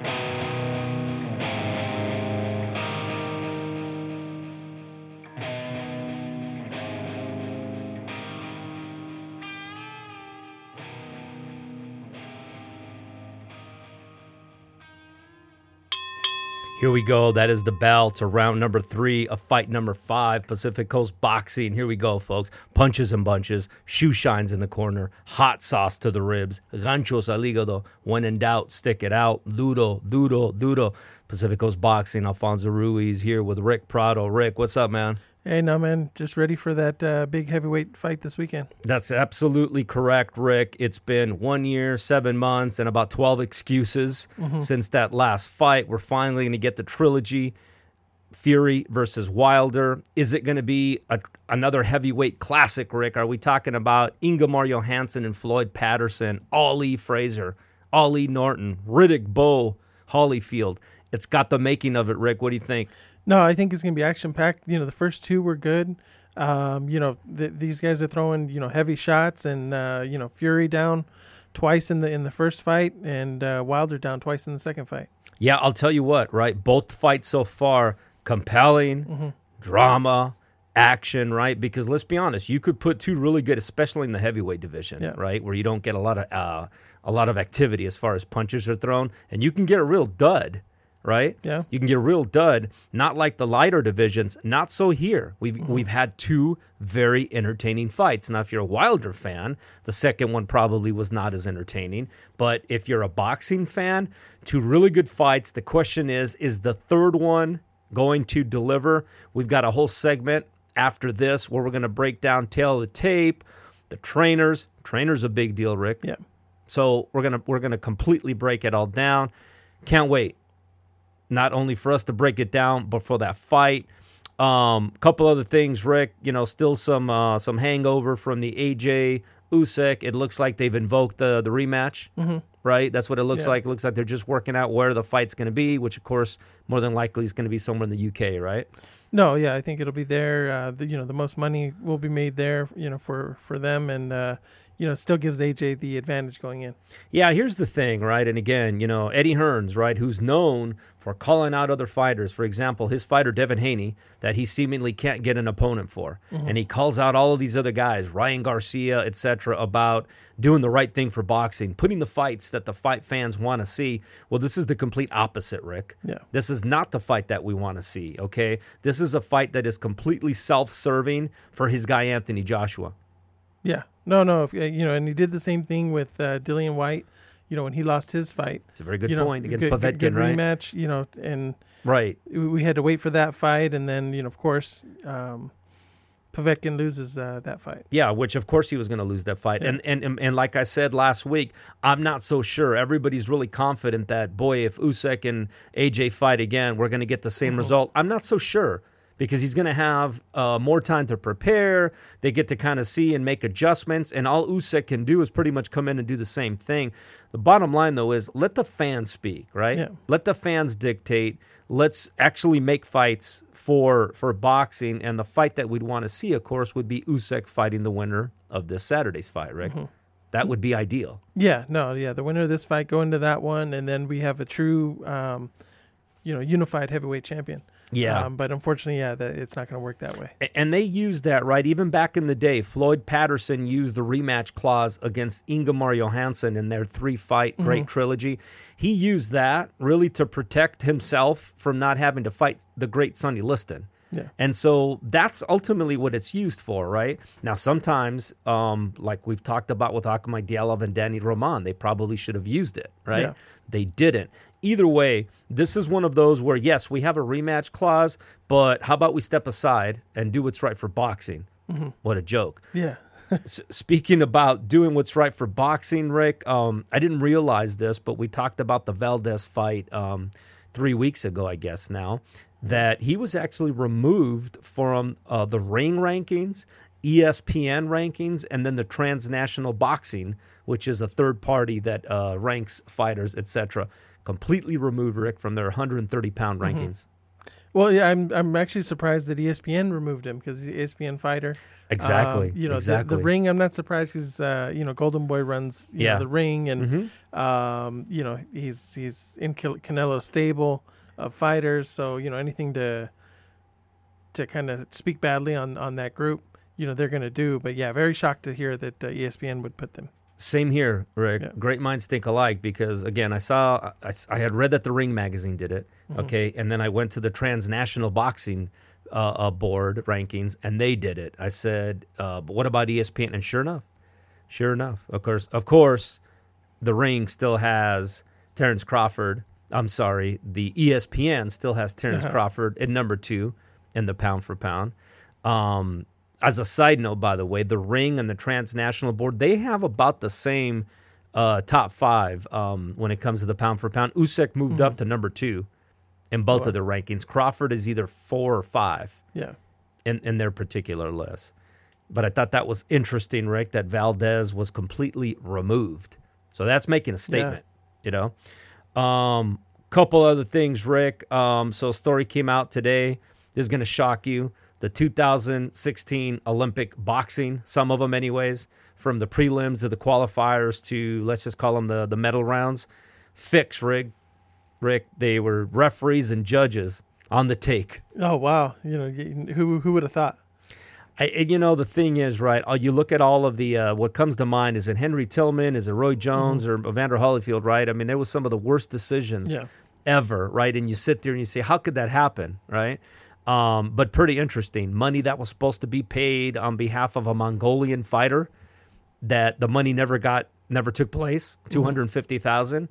Thank you. Here we go. That is the bell to round number three of fight number five, Pacific Coast Boxing. Here we go, folks. Punches and bunches, shoe shines in the corner, hot sauce to the ribs, ganchos al hígado. When in doubt, stick it out. Duro, duro, duro. Pacific Coast Boxing, Alfonso Ruiz here with Rick Prado. Rick, what's up, man? Hey, no, man. Just ready for that uh, big heavyweight fight this weekend. That's absolutely correct, Rick. It's been one year, seven months, and about 12 excuses mm-hmm. since that last fight. We're finally going to get the trilogy Fury versus Wilder. Is it going to be a, another heavyweight classic, Rick? Are we talking about Ingemar Johansson and Floyd Patterson, Ali Frazier, Ali Norton, Riddick Bowe, Holyfield? It's got the making of it, Rick. What do you think? No, I think it's gonna be action packed. You know, the first two were good. Um, you know, th- these guys are throwing you know heavy shots, and uh, you know Fury down twice in the in the first fight, and uh, Wilder down twice in the second fight. Yeah, I'll tell you what. Right, both fights so far compelling, mm-hmm. drama, action. Right, because let's be honest, you could put two really good, especially in the heavyweight division. Yeah. Right, where you don't get a lot of uh, a lot of activity as far as punches are thrown, and you can get a real dud right? Yeah. You can get a real dud, not like the lighter divisions, not so here. We've mm-hmm. we've had two very entertaining fights. Now if you're a Wilder fan, the second one probably was not as entertaining, but if you're a boxing fan, two really good fights. The question is is the third one going to deliver? We've got a whole segment after this where we're going to break down tail of the tape, the trainers. Trainers a big deal, Rick. Yeah. So we're gonna we're gonna completely break it all down. Can't wait not only for us to break it down, but for that fight. A um, couple other things, Rick. You know, still some uh, some hangover from the AJ Usyk. It looks like they've invoked the the rematch. Mm-hmm. Right, that's what it looks yeah. like. It looks like they're just working out where the fight's going to be, which of course, more than likely, is going to be somewhere in the UK. Right? No, yeah, I think it'll be there. Uh, the, you know, the most money will be made there. You know, for for them, and uh, you know, still gives AJ the advantage going in. Yeah, here's the thing, right? And again, you know, Eddie Hearns, right, who's known for calling out other fighters. For example, his fighter Devin Haney, that he seemingly can't get an opponent for, mm-hmm. and he calls out all of these other guys, Ryan Garcia, etc., about doing the right thing for boxing, putting the fights that the fight fans want to see. Well, this is the complete opposite, Rick. Yeah. This is not the fight that we want to see. Okay, this is a fight that is completely self-serving for his guy Anthony Joshua. Yeah. No, no. If, uh, you know, and he did the same thing with uh, Dillian Whyte. You know, when he lost his fight. It's a very good you point know, against good, Povetkin, good, right? Rematch. You know, and right. We had to wait for that fight, and then you know, of course, um, Povetkin loses uh, that fight. Yeah, which of course he was going to lose that fight. Yeah. And, and, and and like I said last week, I'm not so sure. Everybody's really confident that boy, if Usyk and AJ fight again, we're going to get the same mm-hmm. result. I'm not so sure because he's going to have uh, more time to prepare. They get to kind of see and make adjustments, and all Usyk can do is pretty much come in and do the same thing. The bottom line, though, is let the fans speak, right? Yeah. Let the fans dictate. Let's actually make fights for for boxing, and the fight that we'd want to see, of course, would be Usyk fighting the winner of this Saturday's fight, right? Mm-hmm. That would be ideal. Yeah, no, yeah, the winner of this fight go into that one, and then we have a true, um, you know, unified heavyweight champion. Yeah. Um, but unfortunately, yeah, that, it's not going to work that way. And they used that, right? Even back in the day, Floyd Patterson used the rematch clause against Ingemar Johansson in their three fight mm-hmm. great mm-hmm. trilogy. He used that really to protect himself from not having to fight the great Sonny Liston. Yeah. And so that's ultimately what it's used for, right? Now, sometimes, um, like we've talked about with Akhmadaliev and Danny Roman, they probably should have used it, right? Yeah. They didn't. Either way, this is one of those where, yes, we have a rematch clause, but how about we step aside and do what's right for boxing? Mm-hmm. What a joke. Yeah. Speaking about doing what's right for boxing, Rick, um, I didn't realize this, but we talked about the Valdez fight um, three weeks ago, I guess now that he was actually removed from uh, the ring rankings, ESPN rankings, and then the transnational boxing, which is a third party that uh, ranks fighters, etc. Completely removed Rick from their 130 pound mm-hmm. rankings. Well, yeah, I'm I'm actually surprised that ESPN removed him because he's an ESPN fighter. Exactly. Um, you know, the- exactly. the, ring. I'm not surprised because uh, you know Golden Boy runs you know, Yeah. the ring, and Mhm. um, you know he's he's in Can- Canelo's stable of fighters. So you know anything to to kind of speak badly on on that group, you know they're going to do. But yeah, very shocked to hear that uh, ESPN would put them. Same here, Rick. Yeah. Great minds think alike because again, I saw I, I had read that the Ring magazine did it, Mm-hmm. okay, and then I went to the Transnational Boxing uh, uh, Board rankings and they did it. I said, uh, "But what about ESPN?" And sure enough, sure enough, of course, of course, the Ring still has Terrence Crawford. I'm sorry, the ESPN still has Terrence Uh-huh. Crawford at number two in the pound for pound. Um, as a side note, by the way, the Ring and the Transnational Board they have about the same uh, top five um, when it comes to the pound for pound. Usyk moved up to number two in both Wow. of the rankings. Crawford is either four or five Yeah, in, in their particular list. But I thought that was interesting, Rick, that Valdez was completely removed. So that's making a statement, you know. Um, couple other things, Rick. Um, so a story came out today. This is going to shock you. The 2016 Olympic boxing, some of them, anyways, from the prelims to the qualifiers to let's just call them the the medal rounds, fix, Rick. Rick, they were referees and judges on the take. Oh wow! You know who who would have thought? You know, the thing is, right? uh, You look at all of the uh, what comes to mind is it Henry Tillman, is it Roy Jones or Evander Holyfield, right? I mean, there was some of the worst decisions Yeah, ever, right? And you sit there and you say, how could that happen, right? Um, but pretty interesting. Money that was supposed to be paid on behalf of a Mongolian fighter, that the money never got, never took place, two hundred fifty thousand,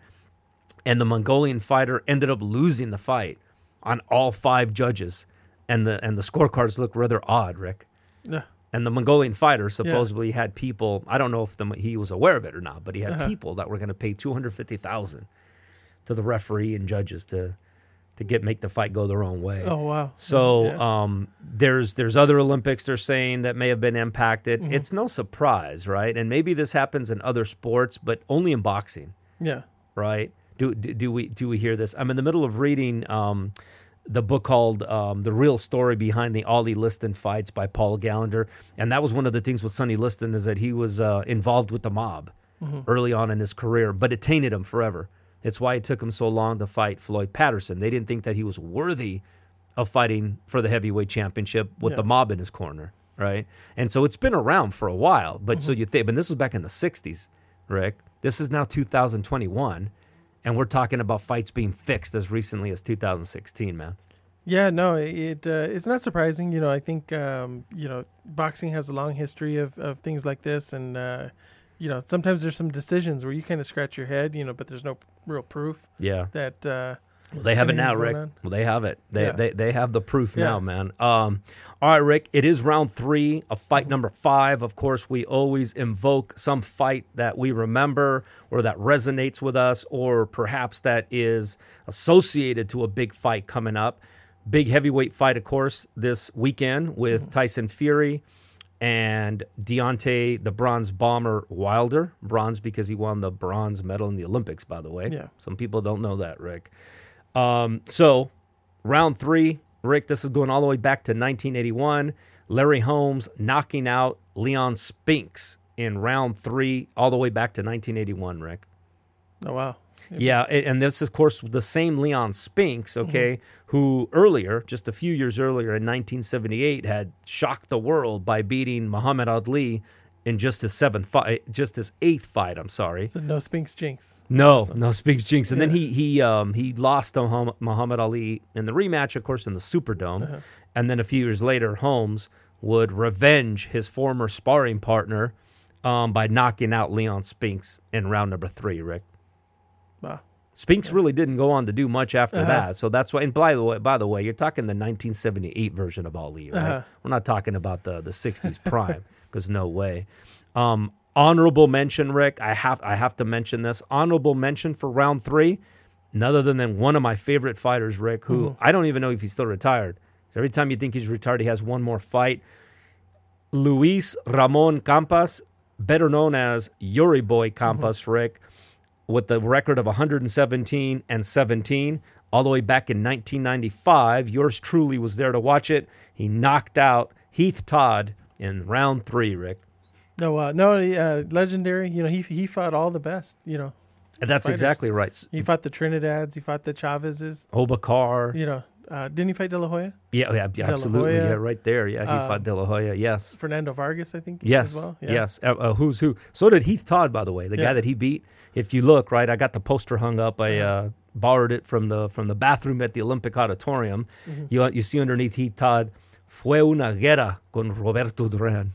and the Mongolian fighter ended up losing the fight on all five judges, and the and the scorecards look rather odd, Rick. Yeah, And the Mongolian fighter supposedly had people. I don't know if the, he was aware of it or not, but he had Uh-huh. people that were going to pay two hundred fifty thousand to the referee and judges to to get make the fight go their own way. Oh wow! So Yeah. um, there's there's other Olympics they're saying that may have been impacted. Mm-hmm. It's no surprise, right? And maybe this happens in other sports, but only in boxing yeah, right? Do, do do we do we hear this? I'm in the middle of reading um, the book called um, "The Real Story Behind the Ali Liston Fights" by Paul Gallender, and that was one of the things with Sonny Liston is that he was uh, involved with the mob early on in his career, but it tainted him forever. It's why it took him so long to fight Floyd Patterson. They didn't think that he was worthy of fighting for the heavyweight championship with Yeah. the mob in his corner, right? And so it's been around for a while. But so you think, but this was back in the '60s, Rick. This is now 2021, and we're talking about fights being fixed as recently as 2016, man. Yeah, no, it uh, it's not surprising. You know, I think um, you know boxing has a long history of, of things like this, and uh, you know sometimes there's some decisions where you kind of scratch your head, you know, but there's no real proof Yeah, that uh, well, they have it now, Rick. Well, they have it. They Yeah. they, they have the proof Yeah. now, man. Um, all right, Rick. It is round three of fight number five. Of course, we always invoke some fight that we remember or that resonates with us, or perhaps that is associated to a big fight coming up. Big heavyweight fight, of course, this weekend with Tyson Fury and Deontay, the bronze bomber Wilder. Bronze because he won the bronze medal in the Olympics, by the way. Yeah. Some people don't know that, Rick. Um, so, round three, Rick, this is going all the way back to 1981. Larry Holmes knocking out Leon Spinks in round three, all the way back to 1981, Rick. oh wow, Yeah, and this is, of course, the same Leon Spinks, okay, who earlier, just a few years earlier in 1978, had shocked the world by beating Muhammad Ali in just his seventh fight, just his eighth fight. I'm sorry. so no Spinks Jinx. No, no Spinks Jinx. And then he he um he lost to Muhammad- Ali in the rematch, of course, in the Superdome. Uh-huh. And then a few years later, Holmes would revenge his former sparring partner um, by knocking out Leon Spinks in round number three. Rick Wow. Spinks really didn't go on to do much after Uh-huh. that. So that's why. And by the way, by the way, you're talking the 1978 version of Ali, right? Uh-huh. We're not talking about the the 60s prime, because no way. Um, honorable mention, Rick. I have I have to mention this. Honorable mention for round three. None other than one of my favorite fighters, Rick, who Mm-hmm. I don't even know if he's still retired. So every time you think he's retired, he has one more fight. Luis Ramon Campas, better known as Yori Boy Campas, Rick, with the record of 117 and 17. all the way back in 1995. Yours truly was there to watch it. He knocked out Heath Todd in round three, Rick. No, uh, no, uh, legendary. You know, he he fought all the best. You know, that's Fighters. exactly right. He fought the Trinidads, he fought the Chavezes. Oba Carr. You know, uh, didn't he fight De La Hoya? Yeah, yeah, absolutely. Hoya. Yeah, right there. Yeah, he Uh, fought De La Hoya. Yes. Fernando Vargas, I think. Yes. As well. Yeah. Yes. Uh, uh, who's who? So did Heath Todd, by the way, the guy that he beat. If you look right, I got the poster hung up. I uh, borrowed it from the from the bathroom at the Olympic Auditorium. Mhm. You you see underneath Heath Todd, fue una guerra con Roberto Duran.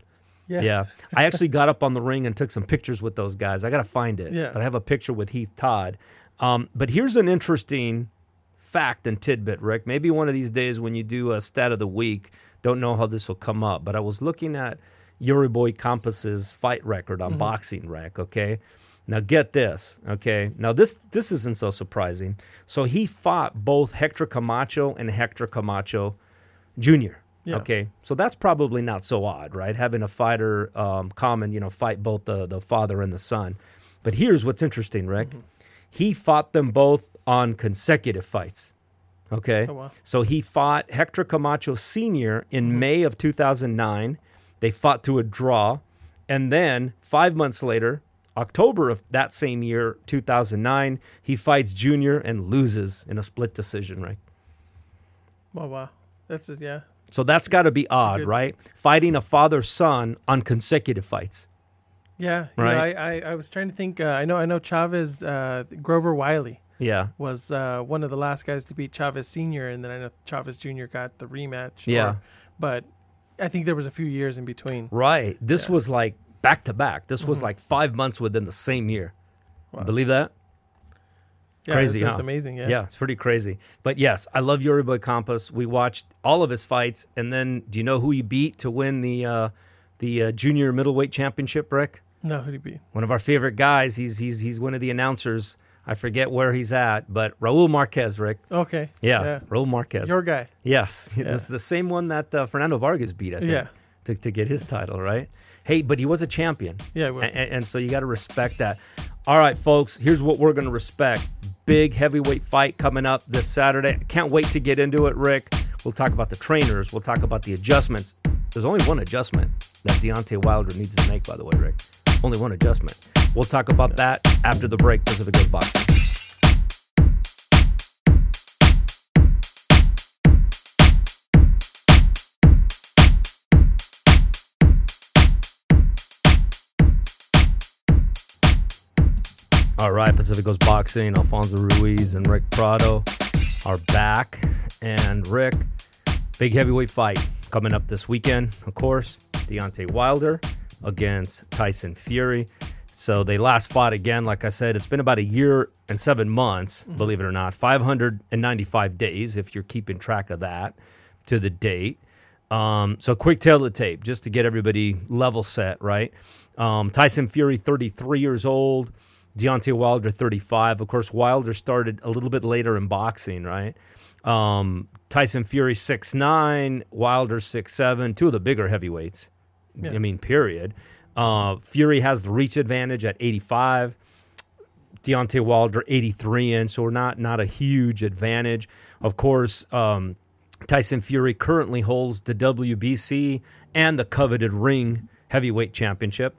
Yeah. Yeah. I actually got up on the ring and took some pictures with those guys. I got to find it. Yeah. But I have a picture with Heath Todd. Um, but here's an interesting fact and tidbit, Rick. Maybe one of these days when you do a stat of the week, don't know how this will come up. But I was looking at Yori Boy Campas's fight record on Boxing Rec, okay? Now get this, okay? Now this this isn't so surprising. So he fought both Hector Camacho and Hector Camacho Jr. Yeah. Okay, so that's probably not so odd, right? Having a fighter um, common, you know, fight both the the father and the son. But here's what's interesting, Rick. Mm-hmm. He fought them both on consecutive fights. Okay, Oh, wow. so he fought Hector Camacho Sr. in Mm-hmm. May of 2009. They fought to a draw, and then five months later, October of that same year, 2009, he fights Junior and loses in a split decision, right? Oh wow. That's it. Yeah. So that's got to be odd, good- right? Fighting a father son on consecutive fights. Yeah. Right. I, I I was trying to think. Uh, I know I know Chavez uh, Grover Wiley Yeah. was uh, one of the last guys to beat Chavez Senior, and then I know Chavez Junior got the rematch. Yeah. but I think there was a few years in between. Right. This Yeah. Mm-hmm. was like back to back. This was like five months within the same year. Wow. Believe that? Yeah, Crazy, that's huh? amazing. Yeah. Yeah. it's pretty crazy. But yes, I love Yori Boy Campas. We watched all of his fights, and then do you know who he beat to win the uh, the uh, junior middleweight championship, Rick? No, who'd he be? One of our favorite guys. He's he's he's one of the announcers. I forget where he's at, but Raul Marquez, Rick. Okay. Yeah, Yeah. Raul Marquez. Your guy. Yes, Yeah. it's the same one that uh, Fernando Vargas beat. I think Yeah. to, to get his title, right? Hey, but he was a champion. Yeah, was. And, and so you got to respect that. All right, folks, here's what we're going to respect. Big heavyweight fight coming up this Saturday. Can't wait to get into it, Rick. We'll talk about the trainers. We'll talk about the adjustments. There's only one adjustment that Deontay Wilder needs to make, by the way, Rick. Only one adjustment. We'll talk about that after the break. Pacific Coast Boxing. All right, Pacific Coast Boxing, Alfonso Ruiz and Rick Prado are back. And Rick, big heavyweight fight coming up this weekend, of course. Deontay Wilder against Tyson Fury. So they last fought again. Like I said, it's been about a year and seven months, believe it or not. 595 days, if you're keeping track of that, to the date. Um, so quick tail of the tape, just to get everybody level set, right? Um, Tyson Fury, 33 years old. Deontay Wilder, 35. Of course, Wilder started a little bit later in boxing, right? Um, Tyson Fury, 6'9", Wilder, 6'7", two of the bigger heavyweights. Yeah. I mean, period. Uh, Fury has the reach advantage at 85. Deontay Wilder 83 inch, so we're not not a huge advantage. Of course, um, Tyson Fury currently holds the WBC and the coveted ring heavyweight championship.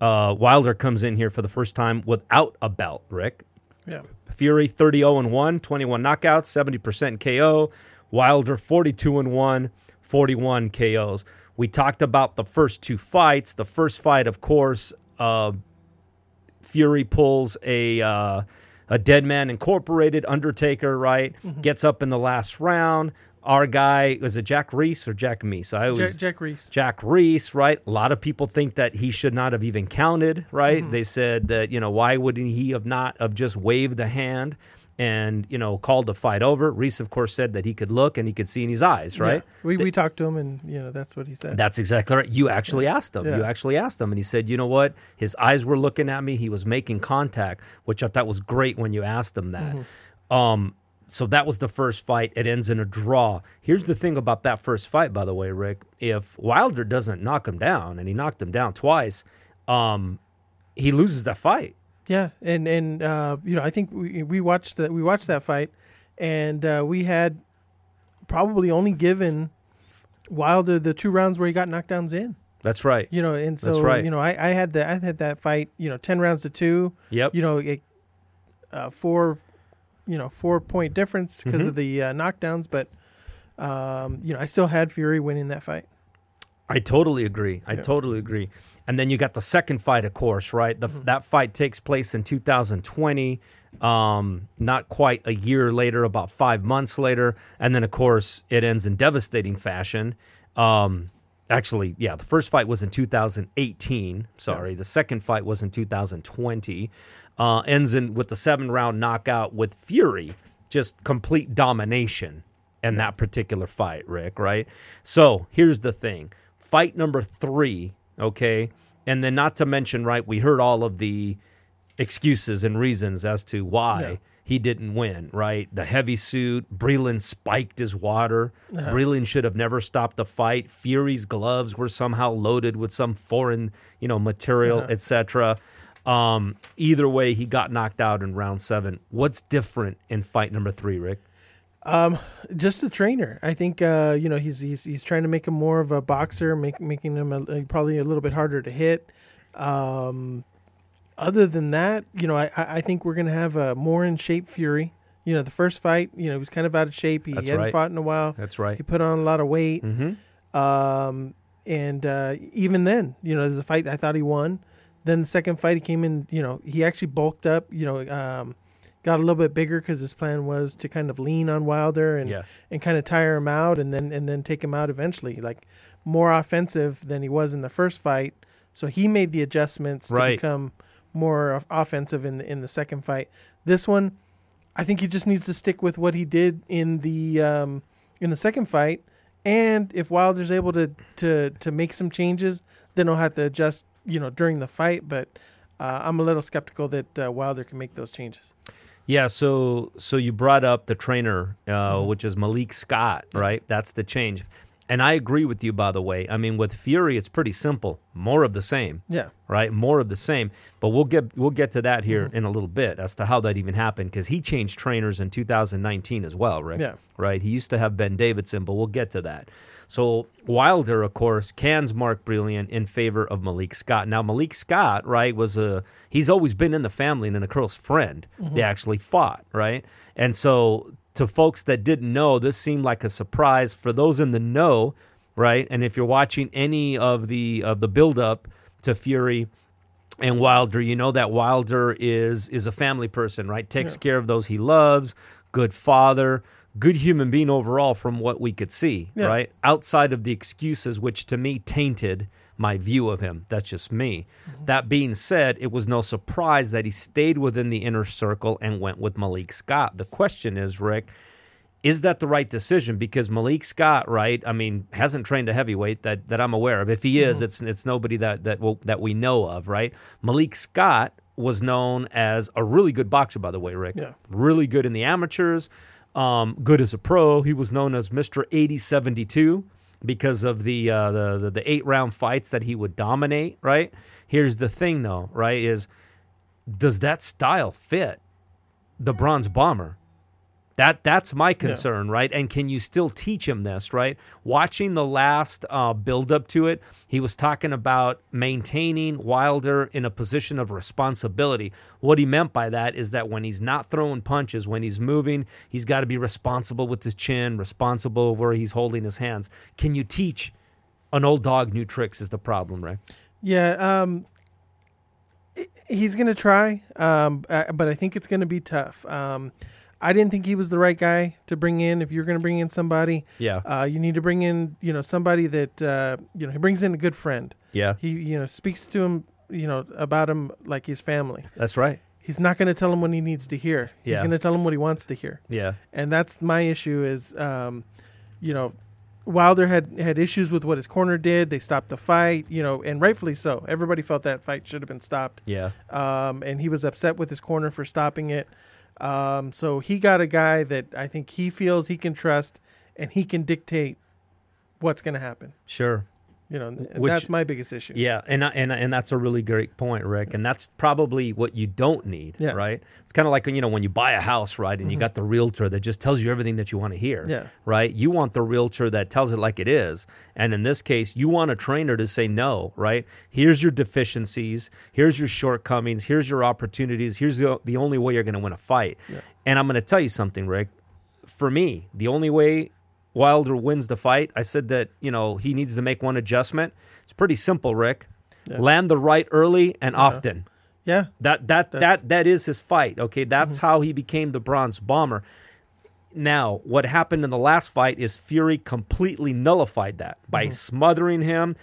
Uh, Wilder comes in here for the first time without a belt. Rick yeah. Fury 30 0 1, 21 knockouts, 70% KO. Wilder 42 and 1, 41 KOs. We talked about the first two fights. The first fight, of course, uh, Fury pulls a uh, a Dead Man Incorporated Undertaker, right? Gets up in the last round. Our guy was it Jack Reiss or Jack Meese? I always Jack, Jack Reiss. Jack Reiss, right? A lot of people think that he should not have even counted, right? They said that, you know, why wouldn't he have not have just waved the hand and, you know, called the fight over? Reiss, of course, said that he could look and he could see in his eyes, right? Yeah. We, we talked to him, and you know that's what he said. That's exactly right. You actually asked him. Yeah. You actually asked him, and he said, "You know what? His eyes were looking at me. He was making contact, which I thought was great when you asked him that." Um, so that was the first fight. It ends in a draw. Here's the thing about that first fight, by the way, Rick. If Wilder doesn't knock him down, and he knocked him down twice, um, he loses that fight. Yeah, and and uh, you know I think we we watched that we watched that fight, and uh, we had probably only given Wilder the two rounds where he got knockdowns in. That's right. You know, and so right. you know, I, I had that I had that fight. You know, ten rounds to two. Yep. You know, it, uh, four, you know, four point difference because Mhm. of the uh, knockdowns, but um, you know, I still had Fury winning that fight. I totally agree. I Yeah. totally agree. And then you got the second fight, of course, right? The, Mm-hmm. That fight takes place in 2020, um, not quite a year later, about five months later. And then, of course, it ends in devastating fashion. Um, actually, yeah, the first fight was in 2018. Sorry. The second fight was in 2020. Uh, ends in with the seven round knockout with Fury, just complete domination in that particular fight, Rick, right? So here's the thing fight number three, okay? And then, not to mention, right, we heard all of the excuses and reasons as to why Yeah. He didn't win, right? The heavy suit, Breland spiked his water. Breland should have never stopped the fight. Fury's gloves were somehow loaded with some foreign, you know, material, Uh-huh. etc. Um, either way, he got knocked out in round seven. What's different in fight number three, Rick? Um, just the trainer. I think uh, you know he's he's he's trying to make him more of a boxer, make, making him a, probably a little bit harder to hit. Um, other than that, you know, I I think we're gonna have a more in shape Fury. You know, the first fight, you know, he was kind of out of shape. He That's hadn't right. fought in a while. That's right. He put on a lot of weight. Mm-hmm. Um, and uh, even then, you know, there's a fight I thought he won. Then the second fight, he came in. You know, he actually bulked up. You know, um, got a little bit bigger because his plan was to kind of lean on Wilder and Yeah. and kind of tire him out, and then and then take him out eventually. Like more offensive than he was in the first fight. So he made the adjustments to become more offensive in the in the second fight. This one, I think he just needs to stick with what he did in the um, in the second fight. And if Wilder's able to to to make some changes, then he'll have to adjust, you know, during the fight. But uh, I'm a little skeptical that uh, Wilder can make those changes. Yeah, so so you brought up the trainer, uh, Mm-hmm. which is Malik Scott, right? That's the change, and I agree with you. By the way, I mean with Fury, it's pretty simple, more of the same, Yeah, right? More of the same. But we'll get we'll get to that here mm-hmm. in a little bit as to how that even happened because he changed trainers in 2019 as well, right? Yeah. right. He used to have Ben Davison, but we'll get to that. So Wilder, of course, cans Mark Breland in favor of Malik Scott. Now Malik Scott, right, was a he's always been in the family and the close friend. They mm-hmm. actually fought, right? And so to folks that didn't know, this seemed like a surprise for those in the know, right? And if you're watching any of the of the build up to Fury and Wilder, you know that Wilder is is a family person, right? Takes Yeah. care of those he loves, good father, good human being overall from what we could see, Yeah. right? Outside of the excuses which to me tainted my view of him. That's just me. That being said, it was no surprise that he stayed within the inner circle and went with Malik Scott. The question is, Rick, is that the right decision? Because Malik Scott, right? I mean, hasn't trained a heavyweight that, that I'm aware of. If he is, it's it's nobody that that will, that we know of, right? Malik Scott was known as a really good boxer, by the way, Rick. Yeah. Really good in the amateurs, um, good as a pro. He was known as Mister Eighty Seventy Two because of the, uh, the the the eight round fights that he would dominate. Right. Here's the thing, though. Right? Is does that style fit the Bronze Bomber? That that's my concern, right? And can you still teach him this, right? Watching the last uh, build up to it, he was talking about maintaining Wilder in a position of responsibility. What he meant by that is that when he's not throwing punches, when he's moving, he's got to be responsible with his chin, responsible where he's holding his hands. Can you teach an old dog new tricks? Is the problem, right? yeah. Um, he's gonna try, um, uh, but I think it's gonna be tough. Um, I didn't think he was the right guy to bring in. If you're gonna bring in somebody, Yeah, uh, you need to bring in, you know, somebody that uh, you know he brings in a good friend. yeah, He you know speaks to him, you know, about him like his family. that's right. He's not going to tell him what he needs to hear. Yeah. He's going to tell him what he wants to hear. Yeah, And that's my issue is, um, you know, Wilder had had issues with what his corner did. They stopped the fight, you know, and rightfully so. Everybody felt that fight should have been stopped. yeah, Um, and he was upset with his corner for stopping it. Um, so he got a guy that I think he feels he can trust and he can dictate what's going to happen. sure. You know, Which- that's my biggest issue. Yeah, and and and that's a really great point, Rick. And that's probably what you don't need, Yeah. Mm-hmm. right? It's kind of like you know when you buy a house, right, and you got the realtor that just tells you everything that you want to hear, Yeah. right? You want the realtor that tells it like it is, and in this case, you want a trainer to say no, right? Here's your deficiencies, here's your shortcomings, here's your opportunities, here's the, the only way you're going to win a fight. And I'm going to tell you something, Rick. For me, the only way Wilder wins the fight, I said that, you know, he needs to make one adjustment. It's pretty simple, Rick. Land the right early and often. Yeah. That that That's- that that is his fight. Okay, that's mm-hmm. how he became the bronze bomber. Now, what happened in the last fight is Fury completely nullified that by mm-hmm. smothering him,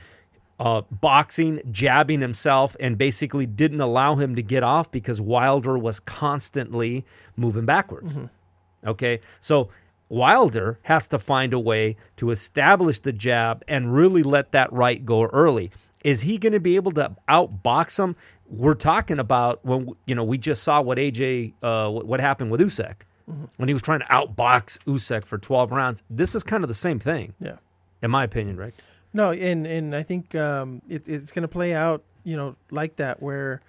uh, boxing, jabbing himself, and basically didn't allow him to get off because Wilder was constantly moving backwards. Mm-hmm. Okay, so Wilder has to find a way to establish the jab and really let that right go early. Is he going to be able to outbox him? We're talking about when you know we just saw what AJ uh, what, happened with Usyk when he was trying to outbox Usyk for 12 rounds. This is kind of the same thing, Yeah. in my opinion, right? No, and and I think um, it, it's going to play out, you know, like that, where,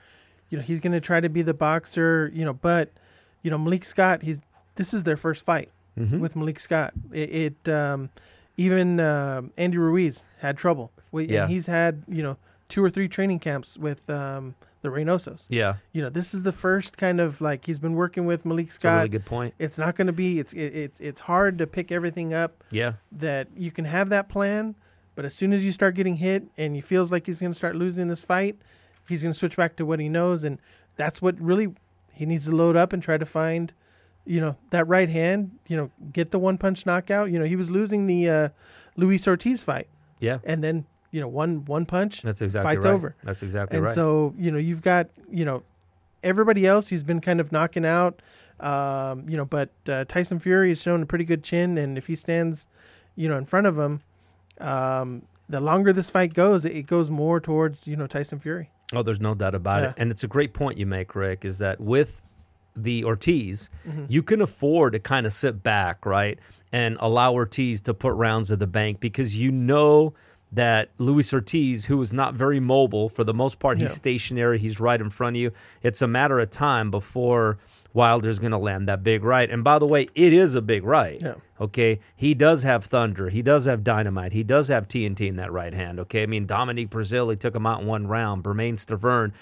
you know, he's going to try to be the boxer, you know, but, you know, Malik Scott, he's this is their first fight Mm-hmm. with Malik Scott. It, it um, even um Andy Ruiz had trouble. We, Yeah. he's had you know two or three training camps with um, the Reynosos. Yeah, You know, this is the first kind of like he's been working with Malik Scott. really good point. It's not going to be. It's it, it's it's hard to pick everything up Yeah, that you can have that plan, but as soon as you start getting hit and he feels like he's going to start losing this fight, he's going to switch back to what he knows, and that's what really he needs to load up and try to find, you know, that right hand. You know, get the one punch knockout. You know, he was losing the uh, Luis Ortiz fight, yeah, and then you know one one punch, that's exactly fight's right. over. That's exactly and right. And so you know you've got you know everybody else he's been kind of knocking out. Um, you know, but uh, Tyson Fury has shown a pretty good chin, and if he stands, you know, in front of him, um, the longer this fight goes, it goes more towards you know Tyson Fury. Oh, there's no doubt about it. And it's a great point you make, Rick, is that with the Ortiz, Mm-hmm. you can afford to kind of sit back, right? And allow Ortiz to put rounds at the bank because you know that Luis Ortiz, who is not very mobile for the most part, he's Yeah. stationary, he's right in front of you. It's a matter of time before Wilder's going to land that big right. And by the way, it is a big right. Yeah. Okay. He does have thunder. He does have dynamite. He does have TNT in that right hand. Okay. I mean, Dominic Breazeale, he took him out in one round. Bermane Stiverne.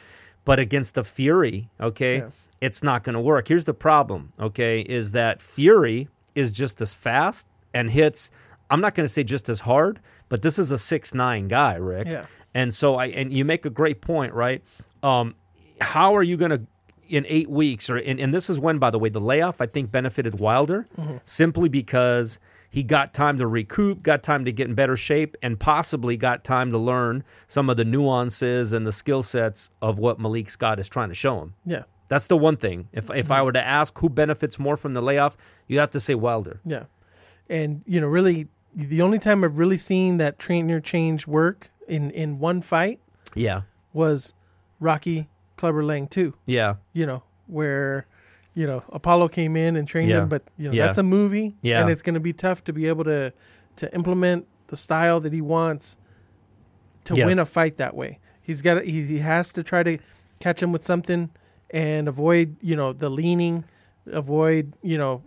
But against the Fury, okay, Yeah. It's not going to work. Here's the problem, okay, is that Fury is just as fast and hits, I'm not going to say just as hard, but this is a six nine guy, Rick. Yeah. And so I and you make a great point, right? Um, how are you going to in eight weeks or and, and this is when, by the way, the layoff I think benefited Wilder simply because he got time to recoup, got time to get in better shape, and possibly got time to learn some of the nuances and the skill sets of what Malik Scott is trying to show him. Yeah, That's the one thing. If if I mm-hmm. were to ask who benefits more from the layoff, you have to say Wilder. yeah, and you know, really, the only time I've really seen that trainer change work in in one fight Yeah. was Rocky Clubber Lang two. Yeah. you know, where, you know, Apollo came in and trained Yeah. him, but you know, Yeah. that's a movie. Yeah. And it's gonna be tough to be able to to implement the style that he wants to Yes. win a fight that way. He's got he, he has to try to catch him with something and avoid, you know, the leaning, avoid, you know,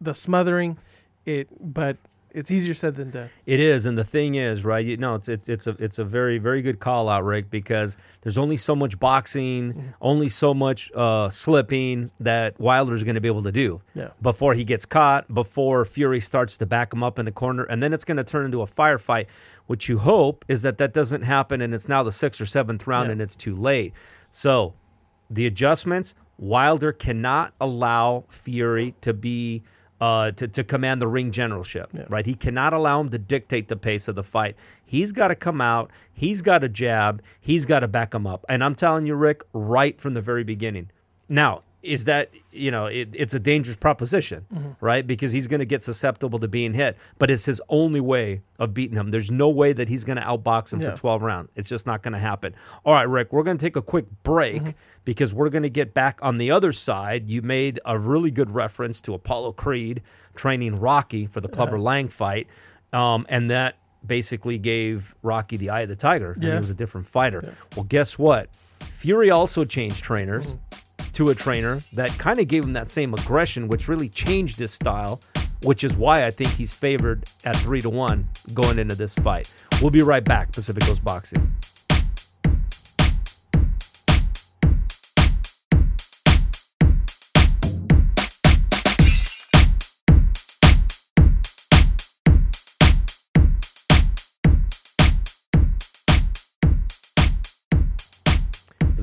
the smothering. It but it's easier said than done. It is, and the thing is, right? You know, it's it's it's a it's a very very good call out, Rick, because there's only so much boxing, only so much uh, slipping that Wilder's going to be able to do Yeah. before he gets caught, before Fury starts to back him up in the corner, and then it's going to turn into a firefight. What you hope is that that doesn't happen, and it's now the sixth or seventh round, Yeah. and it's too late. So, the adjustments, Wilder cannot allow Fury to be uh, to, to command the ring generalship, Yeah. right? He cannot allow him to dictate the pace of the fight. He's got to come out. He's got to jab. He's got to back him up. And I'm telling you, Rick, right from the very beginning. Now, is that you know it, it's a dangerous proposition, Mm-hmm. right? Because he's going to get susceptible to being hit, but it's his only way of beating him. There's no way that he's going to outbox him Yeah. for 12 rounds. It's just not going to happen. All right, Rick, we're going to take a quick break Mm-hmm. because we're going to get back on the other side. You made a really good reference to Apollo Creed training Rocky for the Clubber Lang fight, um, and that basically gave Rocky the eye of the tiger, and he was a different fighter. Well, guess what? Fury also changed trainers to a trainer that kind of gave him that same aggression, which really changed his style. Which is why I think he's favored at three to one going into this fight. We'll be right back. Pacific Coast Boxing.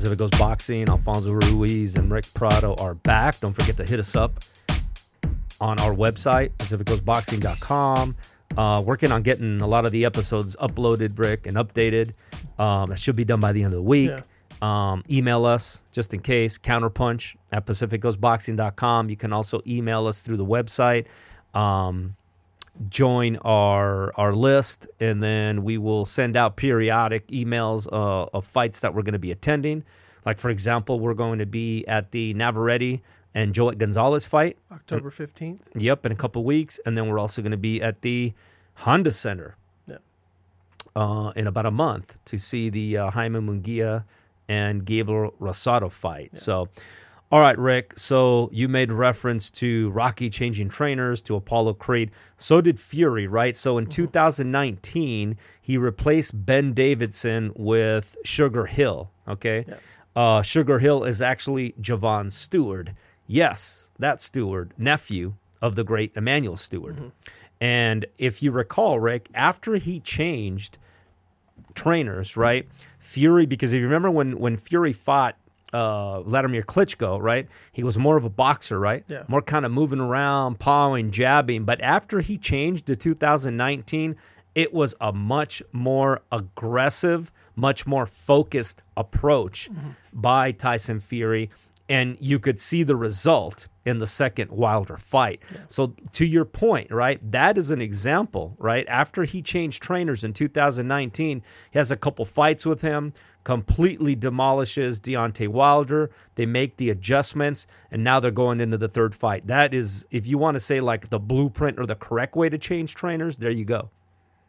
Pacific Coast Boxing, Alfonso Ruiz and Rick Prado are back. Don't forget to hit us up on our website, pacificcoastboxing.com. Uh, working on getting a lot of the episodes uploaded, Rick, and updated. Um, that should be done by the end of the week. Yeah. Um, email us just in case, counterpunch at pacificcoastboxing.com. You can also email us through the website. Um, join our our list, and then we will send out periodic emails uh, of fights that we're going to be attending. Like for example, we're going to be at the Navarrete and Joet Gonzalez fight. October 15th. Yep, in a couple weeks, and then we're also going to be at the Honda Center Yeah. uh, in about a month to see the uh, Jaime Munguia and Gabriel Rosado fight. So, all right, Rick. So you made reference to Rocky changing trainers to Apollo Creed. So did Fury, right? So in 2019, he replaced Ben Davison with Sugar Hill. Okay. Yeah. Uh, Sugar Hill is actually Javan Steward. Yes, that Steward, nephew of the great Emanuel Steward. And if you recall, Rick, after he changed trainers, right? Fury, because if you remember when when Fury fought uh, Vladimir Klitschko, right? He was more of a boxer, right? Yeah. More kind of moving around, pawing, jabbing. But after he changed to 2019, it was a much more aggressive, much more focused approach by Tyson Fury. And you could see the result in the second Wilder fight. So, to your point, right, that is an example, right? After he changed trainers in 2019, he has a couple fights with him, completely demolishes Deontay Wilder. They make the adjustments, and now they're going into the third fight. That is, if you want to say like the blueprint or the correct way to change trainers, there you go.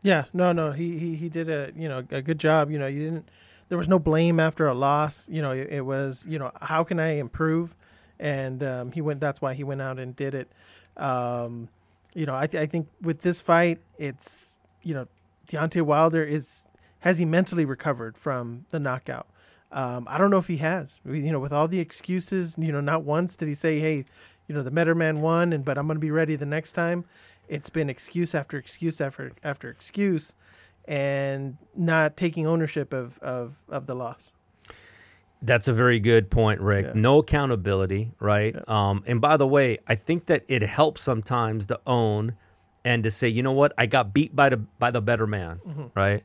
Yeah, no, no, he he he did a you know a good job. You know, you didn't. There was no blame after a loss. You know, it, it was you know how can I improve, and um, he went. That's why he went out and did it. Um, you know, I th- I think with this fight, it's you know Deontay Wilder is has he mentally recovered from the knockout. Um, I don't know if he has. You know, with all the excuses, you know, not once did he say, "Hey, you know, the Better Man won, and but I'm going to be ready the next time." It's been excuse after excuse after after excuse, and not taking ownership of of, of the loss. That's a very good point, Rick. Yeah. No accountability, right? Um, and by the way, I think that it helps sometimes to own and to say, you know what, I got beat by the by the better man, Mm-hmm. right?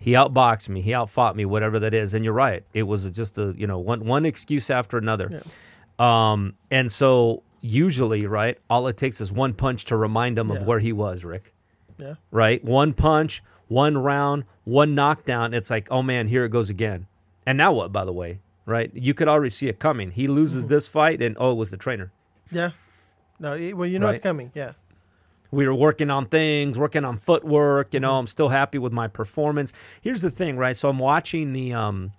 He outboxed me, he outfought me, whatever that is. And you're right, it was just a you know one one excuse after another. Um, and so usually, right, all it takes is one punch to remind him Yeah. of where he was, Rick Yeah, right? One punch, one round, one knockdown. It's like, oh man, here it goes again. And now what, by the way, right? You could already see it coming. He loses Mm-hmm. this fight, and oh, it was the trainer. yeah. No, it, well, you know Right. it's coming. Yeah, We were working on things, working on footwork. You know, I'm still happy with my performance. Here's the thing, right? So I'm watching the, um,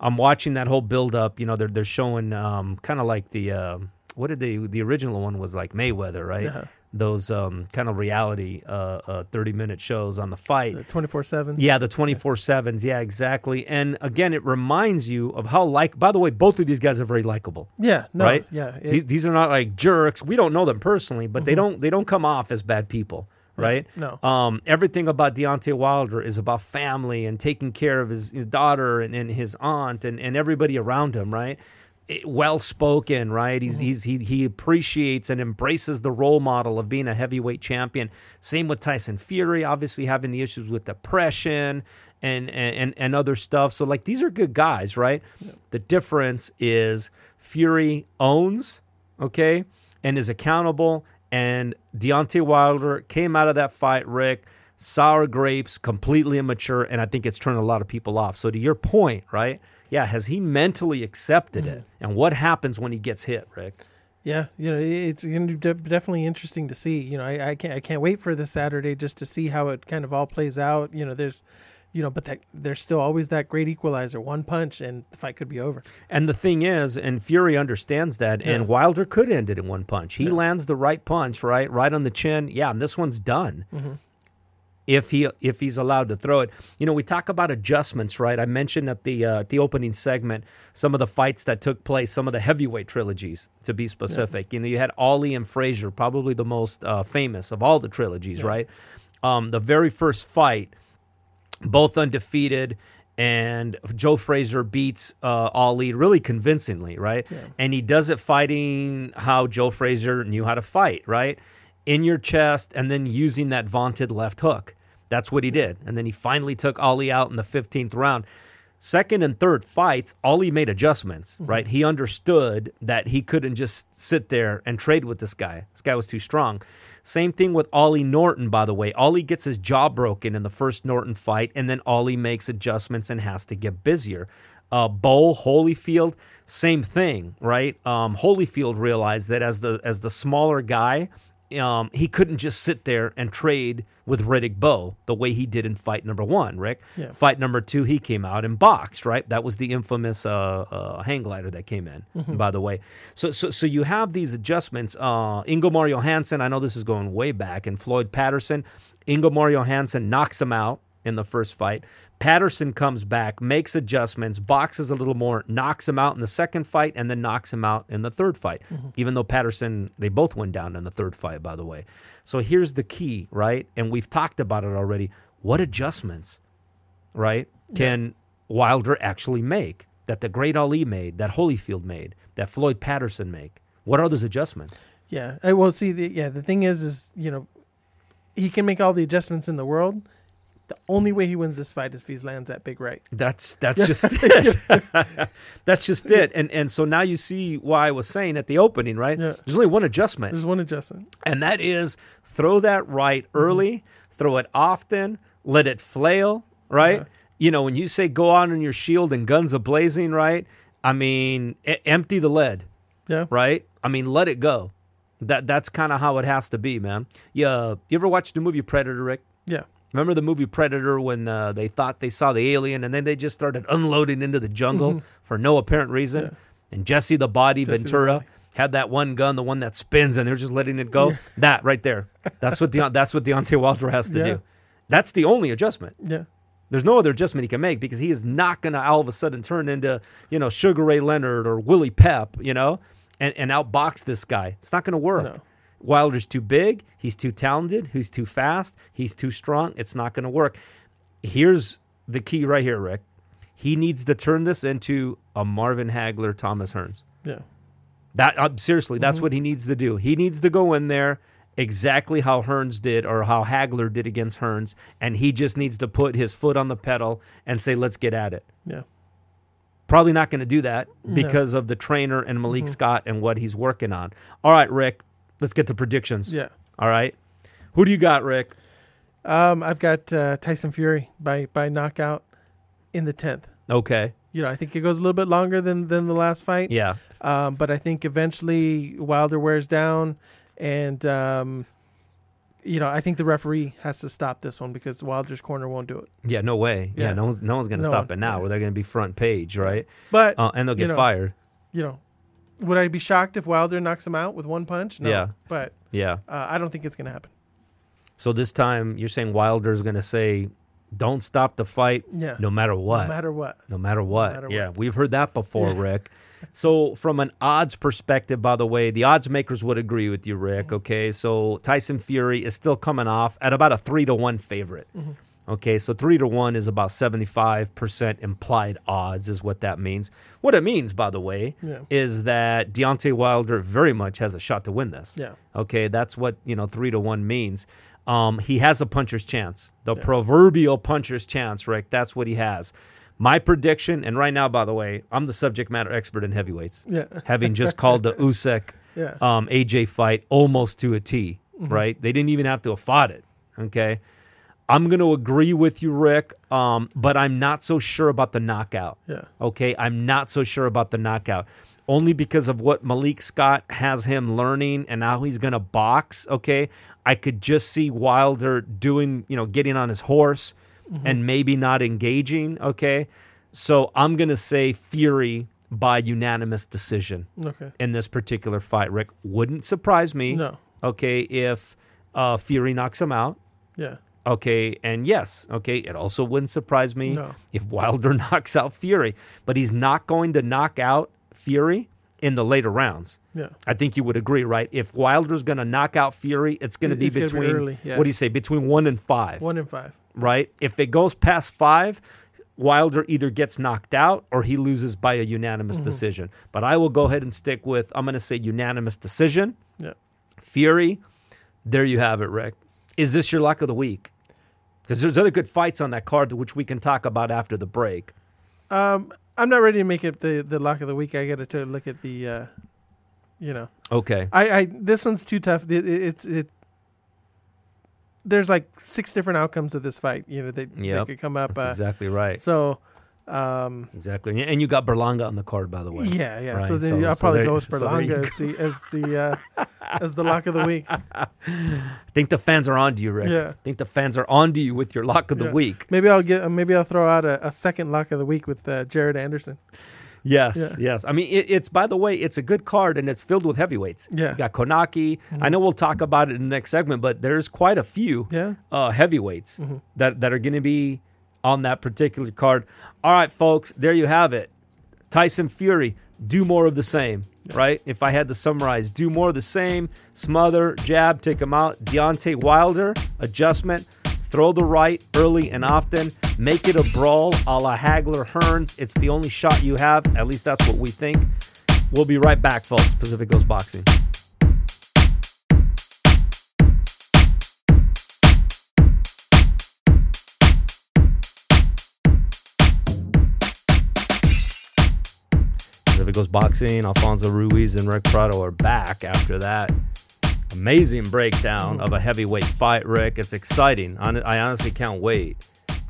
I'm watching that whole build up. You know, they're they're showing um, kind of like the, uh, what did they? The original one was like Mayweather, right? Uh-huh. Those um, kind of reality, uh, uh, 30 minute shows on the fight. the twenty four seven. Yeah, the 24 7s. Yeah, exactly. And again, it reminds you of how, like, by the way, both of these guys are very likable. yeah, no, Right? Yeah, it- These, these are not like jerks. We don't know them personally, but Mm-hmm. they don't they don't come off as bad people, right? no. Um, everything about Deontay Wilder is about family and taking care of his, his daughter and, and his aunt and, and everybody around him, right? Eh, well spoken, right? He's, mm-hmm. he's he he appreciates and embraces the role model of being a heavyweight champion. Same with Tyson Fury, obviously having the issues with depression and and and other stuff. So like these are good guys, right? The difference is Fury owns, okay, and is accountable. And Deontay Wilder came out of that fight, Rick, sour grapes, completely immature, and I think it's turned a lot of people off. So to your point, right? Yeah, has he mentally accepted it? And what happens when he gets hit, Rick? Yeah, you know, it's going to be definitely interesting to see. You know, I, I can't I can't wait for this Saturday just to see how it kind of all plays out. You know, there's, you know, but that, there's still always that great equalizer, one punch, and the fight could be over. And the thing is, and Fury understands that, and Wilder could end it in one punch. He Yeah. lands the right punch, right, right on the chin. Yeah, and this one's done. Mm-hmm. If he if he's allowed to throw it, you know, we talk about adjustments, right? I mentioned at the uh, at the opening segment some of the fights that took place, some of the heavyweight trilogies, to be specific. You know, you had Ali and Frazier, probably the most uh, famous of all the trilogies, Yeah. right? Um, the very first fight, both undefeated. And Joe Frazier beats uh, Ali really convincingly, right? Yeah. And he does it fighting how Joe Frazier knew how to fight, right? In your chest and then using that vaunted left hook. That's what he did. And then he finally took Ali out in the 15th round. Second and third fights, Ali made adjustments, right? He understood that he couldn't just sit there and trade with this guy. This guy was too strong. Same thing with Ali Norton, by the way. Ali gets his jaw broken in the first Norton fight, and then Ali makes adjustments and has to get busier. Uh, Bowe Holyfield, same thing, right? Um, Holyfield realized that as the as the smaller guy, um, he couldn't just sit there and trade with Riddick Bowe the way he did in fight number one, Rick. Yeah. Fight number two, he came out and boxed, right? That was the infamous uh, uh, hang glider that came in, by the way. So, so, so you have these adjustments. Uh, Ingemar Johansson, I know this is going way back, and Floyd Patterson. Ingemar Johansson knocks him out in the first fight. Patterson comes back, makes adjustments, boxes a little more, knocks him out in the second fight, and then knocks him out in the third fight. Mm-hmm. Even though Patterson, they both went down in the third fight, by the way. So here's the key, right? And we've talked about it already. What adjustments, right, can Wilder actually make that the great Ali made, that Holyfield made, that Floyd Patterson make? What are those adjustments? Yeah, I will see. The, yeah, the thing is, is you know, he can make all the adjustments in the world. The only way he wins this fight is if he lands that big right. That's that's just it. that's just it. And and so now you see why I was saying at the opening, right? Yeah. There's only one adjustment, There's one adjustment. and that is throw that right mm-hmm. early, throw it often, let it flail, right? Yeah. You know, when you say go out on your shield and guns a blazing, right? I mean, e- empty the lead, Yeah. right? I mean, let it go. That that's kind of how it has to be, man. Yeah, you ever watched the movie Predator, Rick? Yeah. Remember the movie Predator when uh, they thought they saw the alien and then they just started unloading into the jungle for no apparent reason? Mm-hmm. Yeah. And Jesse the Body Jesse the Ventura Body. had that one gun, the one that spins, and they're just letting it go. That right there. That's what the that's what Deontay Wilder has to Yeah. do. That's the only adjustment. Yeah. There's no other adjustment he can make because he is not going to all of a sudden turn into you know Sugar Ray Leonard or Willie Pep, you know, and and outbox this guy. It's not going to work. No. Wilder's too big. He's too talented. He's too fast. He's too strong. It's not going to work. Here's the key right here, Rick. He needs to turn this into a Marvin Hagler, Thomas Hearns. Yeah. That uh, seriously, that's what he needs to do. He needs to go in there exactly how Hearns did or how Hagler did against Hearns, and he just needs to put his foot on the pedal and say, "Let's get at it." Yeah. Probably not going to do that because of the trainer and Malik Scott and what he's working on. All right, Rick, let's get to predictions. Yeah. All right, who do you got, Rick? Um, I've got uh, Tyson Fury by by knockout in the tenth. Okay, You know, I think it goes a little bit longer than than the last fight. yeah, Um, but I think eventually Wilder wears down, and um, you know, I think the referee has to stop this one because Wilder's corner won't do it. yeah, no way. Yeah, Yeah. no one's no one's going to No stop one. it now. Where they're going to be front page, right? But Uh, and they'll You get know, fired. you know, would I be shocked if Wilder knocks him out with one punch? No. Yeah. But Yeah. uh, I don't think it's going to happen. So this time you're saying Wilder's going to say, "Don't stop the fight, Yeah. no matter what." No matter what. No matter what. matter yeah, we've heard that before, Rick. So, from an odds perspective, by the way, the odds makers would agree with you, Rick. Mm-hmm. Okay, so Tyson Fury is still coming off at about a three to one favorite. Mm-hmm. Okay, so three to one is about 75% implied odds, is what that means. What it means, by the way, Yeah. is that Deontay Wilder very much has a shot to win this. Yeah. Okay, that's what you know three to one means. Um, he has a puncher's chance, the proverbial puncher's chance, Rick. That's what he has. My prediction, and right now, by the way, I'm the subject matter expert in heavyweights, Yeah. having just called the Usyk Yeah. um, AJ fight almost to a T, Mm-hmm. Right? They didn't even have to have fought it. Okay, I'm going to agree with you, Rick, um, but I'm not so sure about the knockout. Yeah. Okay, I'm not so sure about the knockout. only because of what Malik Scott has him learning and how he's going to box. Okay. I could just see Wilder doing, you know, getting on his horse and maybe not engaging. Okay. So I'm going to say Fury by unanimous decision Okay. in this particular fight, Rick. Wouldn't surprise me. No. Okay. If uh, Fury knocks him out. Yeah. Okay, and yes, okay, it also wouldn't surprise me No. if Wilder knocks out Fury, but he's not going to knock out Fury in the later rounds. Yeah. I think you would agree, right? If Wilder's going to knock out Fury, it's going to be be between early, yeah. what do you say? Between 1 and 5, One and five. right? If it goes past 5, Wilder either gets knocked out or he loses by a unanimous Mm-hmm. decision. But I will go ahead and stick with I'm going to say unanimous decision. Yeah. Fury, there you have it, Rick. Is this your luck of the week? Because there's other good fights on that card, which we can talk about after the break. Um, I'm not ready to make it the the lock of the week. I got to look at the, uh, you know, Okay. I, I this one's too tough. It, it, it's it. There's like six different outcomes of this fight. You know, they, they Yep. could come up. That's Uh, exactly right. So, um, Exactly. And you got Berlanga on the card, by the way. yeah, yeah. Right, So then so- I'll so probably there- go with so Berlanga as the as the uh, as the lock of the week. I think the fans are on to you, Rick. Yeah. I think the fans are on to you with your lock of the Yeah. week. Maybe I'll get maybe I'll throw out a, a second lock of the week with uh, Jared Anderson. Yes, Yeah. yes. I mean, it, it's by the way, it's a good card and it's filled with heavyweights. Yeah. Mm-hmm. You got Kownacki. I know we'll talk about it in the next segment, but there's quite a few Yeah. uh, heavyweights Mm-hmm. that that are going to be on that particular card. All right, folks, there you have it. Tyson Fury, do more of the same. Right? If I had to summarize, do more of the same. Smother, jab, take him out. Deontay Wilder, adjustment. Throw the right early and often. Make it a brawl a la Hagler Hearns. It's the only shot you have. At least that's what we think. We'll be right back, folks. Pacific Coast Boxing. Pacific Coast Boxing, Alfonso Ruiz and Rick Prado are back after that amazing breakdown of a heavyweight fight, Rick. It's exciting. I honestly can't wait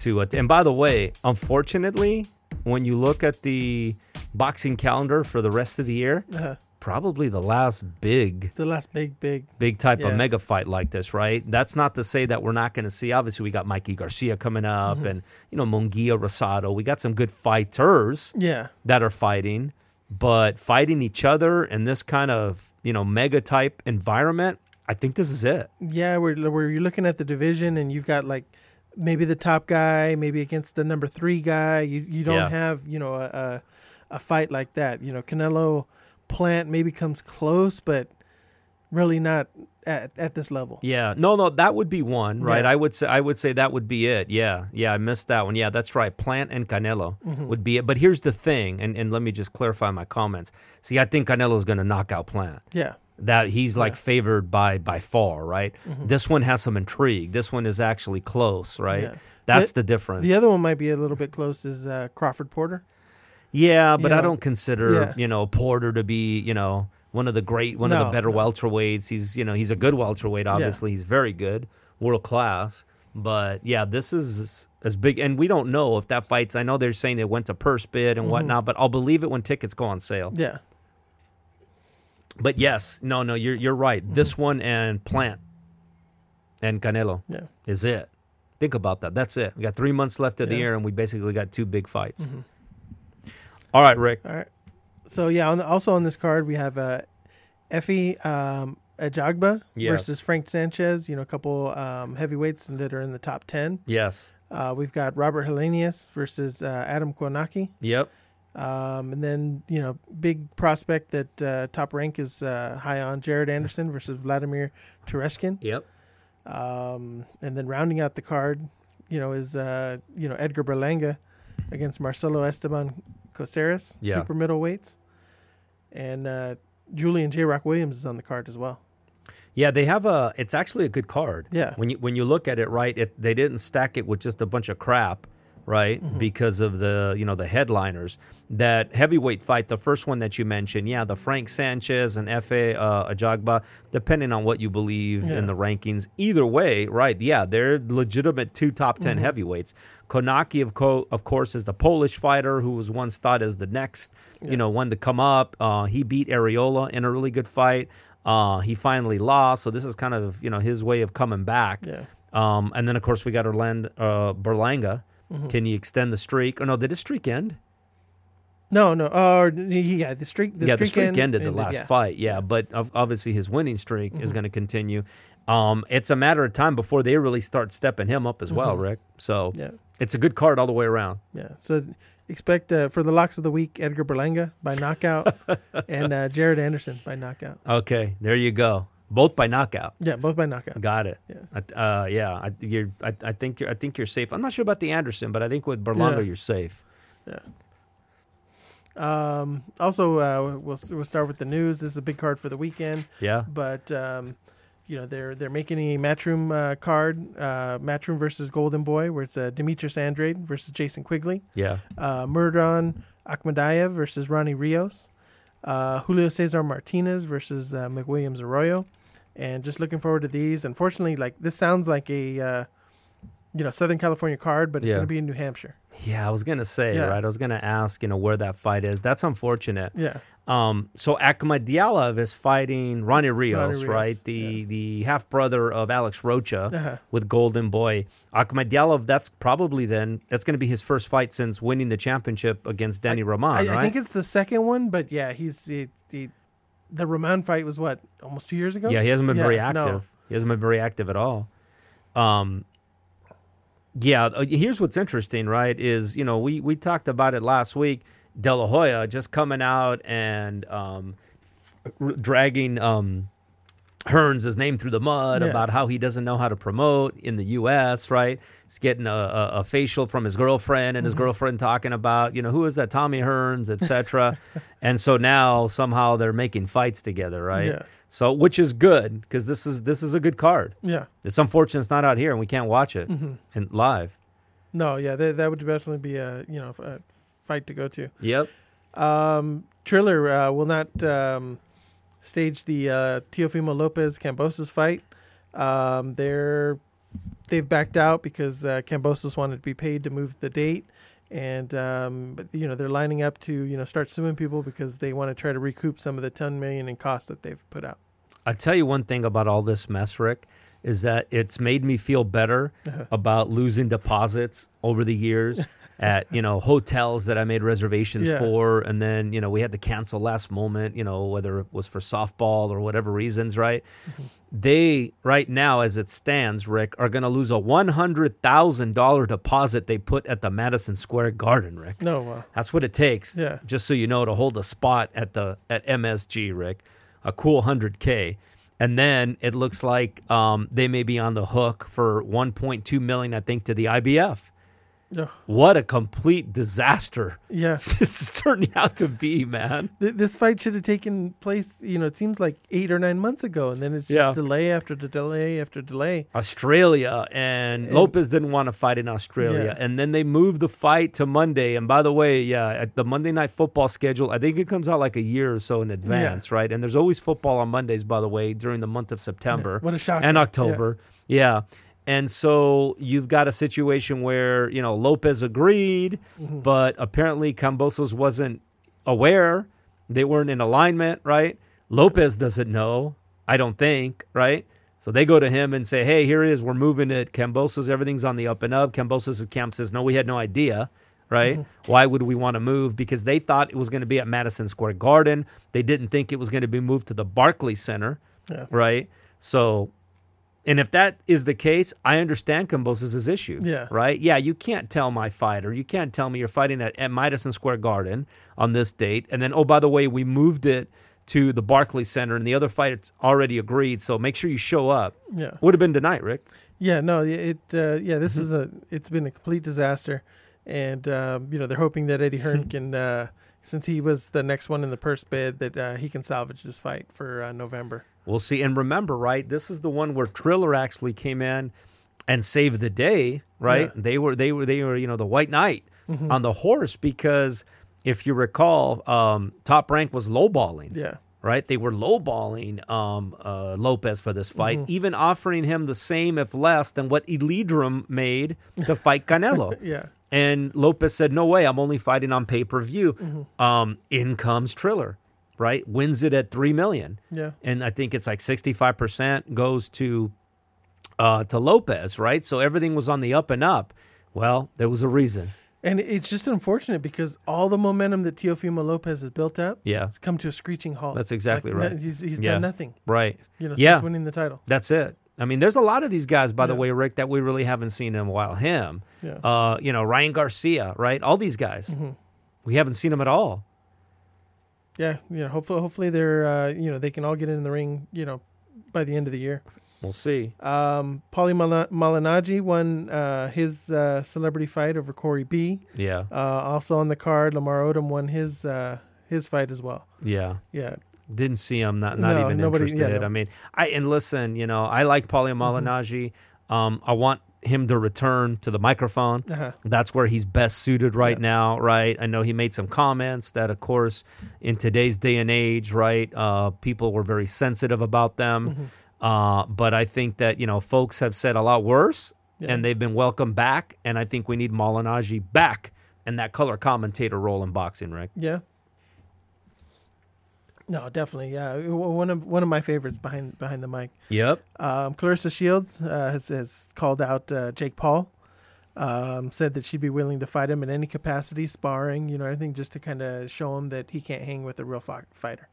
to. att- and by the way, unfortunately, when you look at the boxing calendar for the rest of the year, Uh, probably the last big, the last big big. big type of Yeah. mega fight like this, right? That's not to say that we're not going to see. Obviously, we got Mikey Garcia coming up, Mm-hmm. and you know Munguia Rosado. We got some good fighters Yeah. that are fighting, but fighting each other in this kind of you know mega type environment, I think this is it. Yeah, where where you're looking at the division and you've got like maybe the top guy, maybe against the number three guy. You you don't Yeah. have you know a, a a fight like that. You know, Canelo Plant maybe comes close, but really not at at this level. Yeah, no, no, that would be one, right? Yeah. I would say, I would say that would be it. Yeah, yeah, I missed that one. Yeah, that's right. Plant and Canelo Mm-hmm. would be it. But here's the thing, and, and let me just clarify my comments. See, I think Canelo's going to knock out Plant. Yeah, That he's like Yeah. Mm-hmm. favored by by far, right? This one has some intrigue. This one is actually close, right? Yeah. That's The- the difference. the other one might be a little bit close. Is uh, Crawford Porter? Yeah, but You I don't consider you know Porter to be you know one of the great, one of the better no. welterweights. He's you know he's a good welterweight. Obviously, he's very good, world class. But yeah, this is as big, and we don't know if that fights. I know they're saying they went to purse bid Mm-hmm. and whatnot, but I'll believe it when tickets go on sale. Yeah, But yes, no, no, you're you're right. This one and Plant and Canelo yeah. is it. Think about that. That's it. We got three months left of the year, and we basically got two big fights. All right, Rick. All right. So yeah, on the, also on this card we have uh, Efe um, Ajagba Yes. versus Frank Sanchez. You know, a couple um, heavyweights that are in the top ten. Yes. Uh, we've got Robert Helenius versus uh, Adam Kownacki. Yep. Um, and then, you know, big prospect that uh, top rank is uh, high on Jared Anderson versus Vladimir Tereshkin. Yep. Um, and then rounding out the card, you know, is, uh, you know, Edgar Berlanga against Marcelo Esteban Coceres, Yeah. super middleweights. And uh, Julian J. Rock Williams is on the card as well. Yeah, they have a. It's actually a good card. Yeah. When you when you look at it, right? It, they didn't stack it with just a bunch of crap. Right? Mm-hmm. Because of the you know the headliners. That heavyweight fight, the first one that you mentioned, yeah, the Frank Sanchez and Fa uh, Ajagba, depending on what you believe Yeah. in the rankings. Either way, right? Yeah, they're legitimate two top 10 Mm-hmm. heavyweights. Kownacki, of, co- of course, is the Polish fighter who was once thought as the next, you know, one to come up. Uh, he beat Arreola in a really good fight. Uh, he finally lost, so this is kind of you know his way of coming back. Yeah. Um, and then of course we got Orlando uh, Berlanga. Mm-hmm. Can you extend the streak? Or no, did his streak end? No, no. Oh, yeah. The streak. The yeah, streak the streak end- ended the last yeah. Mm-hmm. fight. Yeah, but obviously his winning streak is going to continue. Um, it's a matter of time before they really start stepping him up as well, Rick. So Mm-hmm. Yeah. it's a good card all the way around. Yeah. So expect uh, for the locks of the week, Edgar Berlanga by knockout and uh, Jared Anderson by knockout. Okay, there you go. Both by knockout. Yeah, both by knockout. Got it. Yeah. I- Uh, yeah. I, you're. I, I think you're. I think you're safe. I'm not sure about the Anderson, but I think with Berlanga Yeah. you're safe. Yeah. Um, also, uh, we'll we'll start with the news. This is a big card for the weekend, Yeah. but um, you know they're they're making a matchroom uh, card, uh, matchroom versus Golden Boy, where it's uh, Demetrius Andrade versus Jason Quigley, Yeah. uh, Murodjon Akhmadaliev versus Ronnie Rios, uh, Julio Cesar Martinez versus uh, McWilliams Arroyo, and just looking forward to these. Unfortunately, like this sounds like a uh, you know Southern California card, but it's Yeah. going to be in New Hampshire. Yeah. I was gonna say Yeah. right. I was gonna ask. You know where that fight is. That's unfortunate. Yeah, Um, so Akhmadaliev is fighting Ronnie Rios, Ronnie Rios, right? The the half brother of Alex Rocha Uh-huh. with Golden Boy. Akhmadaliev, that's probably then that's going to be his first fight since winning the championship against Danny Roman, I, right? I think it's the second one, but yeah, he's he, he, the Roman fight was what almost two years ago. yeah, he hasn't been very Yeah, no. active. He hasn't been very active at all. Um, yeah, uh, here's what's interesting, right? Is you know we we talked about it last week. De La Hoya just coming out and um, r- dragging um, Hearns' his name through the mud Yeah. about how he doesn't know how to promote in the U.S. Right? He's getting a, a, a facial from his girlfriend, and his Mm-hmm. girlfriend talking about you know who is that Tommy Hearns, etc. and so now somehow they're making fights together, right? Yeah. So which is good because this is this is a good card. yeah. It's unfortunate it's not out here and we can't watch it Mm-hmm. in live. No, yeah, that, that would definitely be a you know a fight to go to. Yep. Um, Triller uh, will not um, stage the uh, Teofimo Lopez Kambosos fight. Um, they're they've backed out because uh, Kambosos wanted to be paid to move the date, and um, but you know they're lining up to you know start suing people because they want to try to recoup some of the ten million in costs that they've put out. I tell you one thing about all this mess, Rick, is that it's made me feel better Uh-huh. about losing deposits over the years at you know hotels that I made reservations Yeah. for, and then you know we had to cancel last moment. You know whether it was for softball or whatever reasons, right? Mm-hmm. They right now, as it stands, Rick, are going to lose a one hundred thousand dollar deposit they put at the Madison Square Garden, Rick. No, That's what it takes. Yeah. Just so you know, to hold a spot at the at MSG, Rick, a cool hundred k, and then it looks like um, they may be on the hook for one point two million, I think, to the IBF. Ugh. What a complete disaster yeah. this is turning out to be, man. Th- this fight should have taken place. You know, it seems like eight or nine months ago, and then it's Yeah. just delay after the delay after delay. Australia and, And- Lopez didn't want to fight in Australia, Yeah. and then they moved the fight to Monday. And by the way, yeah, at the Monday night football schedule, I think it comes out like a year or so in advance, right? And there's always football on Mondays, by the way, during the month of September What a shock! and October, yeah. And so you've got a situation where you know Lopez agreed, Mm-hmm. but apparently Kambosos wasn't aware. They weren't in alignment, right? Lopez doesn't know. I don't think, right? So they go to him and say, "Hey, here it is. We're moving it. Kambosos, everything's on the up and up." Kambosos' camp says, "No, we had no idea." Right? Mm-hmm. Why would we want to move? Because they thought it was going to be at Madison Square Garden. They didn't think it was going to be moved to the Barclays Center. Yeah. Right? So and if that is the case, I understand Kambosos' issue. Yeah. Right? Yeah, you can't tell my fighter, you can't tell me you're fighting at, at Madison Square Garden on this date. And then, oh, by the way, we moved it to the Barclays Center and the other fighter's already agreed. So make sure you show up. Yeah, Would have been tonight, Rick. yeah, no, it. Uh, yeah, this is a. It's been a complete disaster, and um, you know they're hoping that Eddie Hearn can, uh, since he was the next one in the purse bid, that uh, he can salvage this fight for uh, November. We'll see. And remember, right, this is the one where Triller actually came in and saved the day, right? Yeah. They were they were they were you know the white knight Mm-hmm. on the horse because if you recall, um, Top Rank was lowballing Yeah. right? They were lowballing um, uh, Lopez for this fight, Mm-hmm. even offering him the same, if less, than what Yildirim made to fight Canelo. Yeah. and Lopez said, "No way, I'm only fighting on pay per view." Mm-hmm. Um, in comes Triller, right? Wins it at three million, Yeah. and I think it's like sixty five percent goes to uh, to Lopez, right? So everything was on the up and up. Well, there was a reason. And it's just unfortunate because all the momentum that Teofimo Lopez has built up Yeah, has come to a screeching halt. That's exactly Like, right. no- he's he's Yeah. done nothing, right. you know, Yeah. since winning the title. That's it. I mean, there's a lot of these guys, by the way, Rick, that we really haven't seen in a while. Him, Yeah. uh, you know, Ryan Garcia, right? All these guys, Mm-hmm. we haven't seen them at all. Yeah. You know, hopefully, hopefully they're, uh, you know, they can all get in the ring, you know, by the end of the year. We'll see. Um, Paulie Mal- Malignaggi won uh, his uh, celebrity fight over Corey B. Yeah, Uh, also on the card, Lamar Odom won his uh, his fight as well. yeah. Yeah. Didn't see him. Not not No, even nobody- yeah, interested. no. I mean, I and listen, you know, I like Paulie Malignaggi. Um, I want him to return to the microphone. Uh-huh. That's where he's best suited right Yeah. now, right? I know he made some comments that, of course, in today's day and age, right, uh, people were very sensitive about them. Mm-hmm. Uh, but I think that you know folks have said a lot worse, Yeah. and they've been welcomed back. And I think we need Malignaggi back in that color commentator role in boxing, Rick. Yeah. No, definitely. Yeah, one of one of my favorites behind behind the mic. Yep. Um, Claressa Shields uh, has has called out uh, Jake Paul. Um, said that she'd be willing to fight him in any capacity, sparring, you know, anything, just to kind of show him that he can't hang with a real fi- fighter.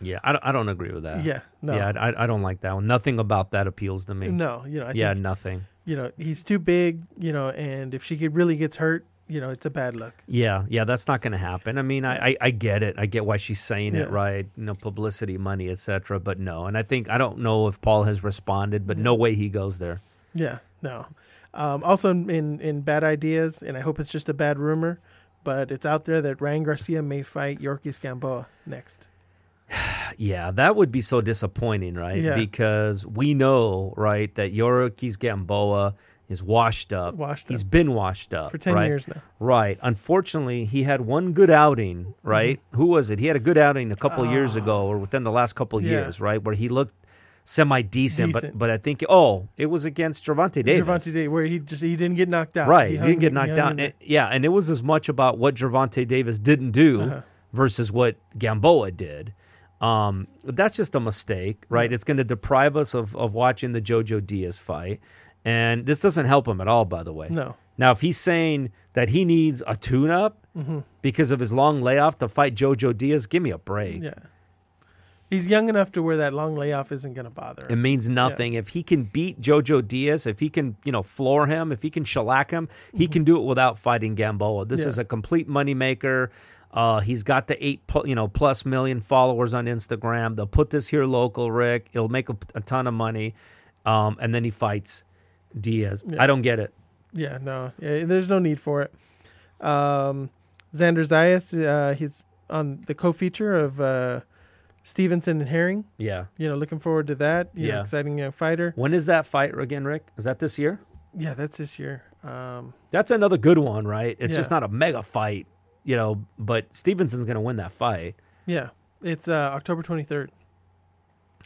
Yeah, I don't, I don't agree with that. yeah, no, Yeah, I, I don't like that one. Nothing about that appeals to me. no, you know, I yeah, think, nothing. you know, he's too big, you know, and if she get, really gets hurt, you know, it's a bad look. Yeah, yeah, that's not going to happen. I mean, I, I, I get it. I get why she's saying it, right? You know, publicity, money, etc. But no, and I think I don't know if Paul has responded, but no way he goes there. Yeah, no. Um, also, in in bad ideas, and I hope it's just a bad rumor, but it's out there that Ryan Garcia may fight Yuriorkis Gamboa next. Yeah, that would be so disappointing, right? Yeah. Because we know, right, that Yuriorkis Gamboa is washed up. Washed He's up. been washed up For 10 right? years now. Right. Unfortunately, he had one good outing, right? Who was it? He had a good outing a couple years ago or within the last couple Yeah. years, right? Where he looked semi decent, but but I think oh, it was against Gervonta Davis. Javante Day, where he just he didn't get knocked out. Right. He, hung- didn't get knocked out. in yeah, and it was as much about what Gervonta Davis didn't do Uh-huh. versus what Gamboa did. Um, that's just a mistake, right? It's going to deprive us of, of watching the Jojo Diaz fight. And this doesn't help him at all, by the way. No. Now, if he's saying that he needs a tune up Mm-hmm. because of his long layoff to fight Jojo Diaz, give me a break. Yeah. He's young enough to where that long layoff isn't going to bother him. It means nothing. If he can beat Jojo Diaz, if he can, you know, floor him, if he can shellac him, he can do it without fighting Gamboa. This Mm-hmm. Yeah. is a complete moneymaker. Uh, he's got the eight, you know, plus million followers on Instagram. They'll put this here local, Rick. He'll make a, a ton of money, um, and then he fights Diaz. Yeah. I don't get it. Yeah, no. Yeah, there's no need for it. Um, Xander Zayas, uh, he's on the co-feature of uh, Stevenson and Herring. Yeah. You know, looking forward to that. You know, Yeah. exciting young fighter. When is that fight again, Rick? Is that this year? Yeah, that's this year. Um, That's another good one, right? It's Yeah. just not a mega fight, you know. But Stevenson's going to win that fight. yeah, it's uh, October 23rd.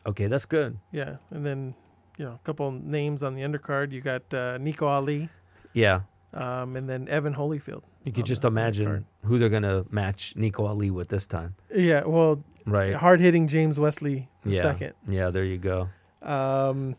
Okay, that's good. Yeah, and then you know a couple names on the undercard. You got uh, Nico Ali, Yeah. um, and then Evan Holyfield. You could just the- on the imagine who they're gonna match Nico Ali with this time, Yeah, well, right? hard hitting James Wesley the yeah, second. yeah. There you go. Um,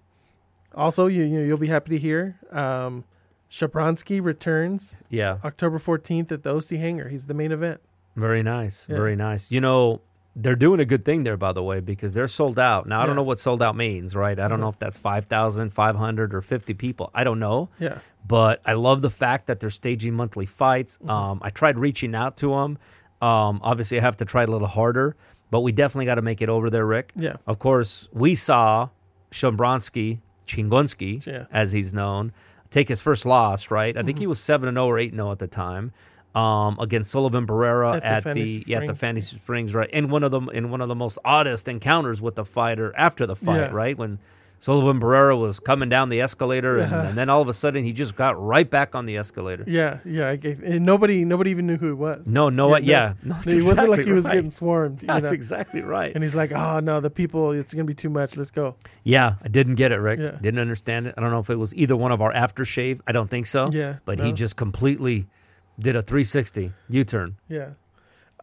also, you, you you'll be happy to hear um, Shabransky returns Yeah, October 14th at the OC Hangar. He's the main event. very nice, Yeah. very nice. You know, they're doing a good thing there, by the way, because they're sold out. Now I don't know what sold out means, right? I don't know if that's 5,500 or fifty people. I don't know, Yeah, but I love the fact that they're staging monthly fights. Mm-hmm. Um, I tried reaching out to them. Um, obviously, I have to try a little harder, but we definitely got to make it over there, Rick. yeah, Of course, we saw Shombronsky, Chingonski, Yeah. as he's known, take his first loss, right? I Mm-hmm. think he was 7 0 or 8 0 at the time. Um, against Sullivan Barrera At the at the, Fantasy yeah, at the Springs. Fantasy Springs, right? In one of the in one of the most oddest encounters with the fighter after the fight, Yeah. right? When Sullivan Barrera was coming down the escalator, and, and then all of a sudden he just got right back on the escalator. Yeah, yeah. And nobody, nobody even knew who it was. No, no, Yeah, yeah, no, no, it wasn't like he was right. getting swarmed. That's know? exactly right. And he's like, "Oh no, the people, it's gonna be too much. Let's go." Yeah, I didn't get it, Rick. Yeah. Didn't understand it. I don't know if it was either one of our aftershave. I don't think so. Yeah, But he just completely did a 360 U turn. Yeah.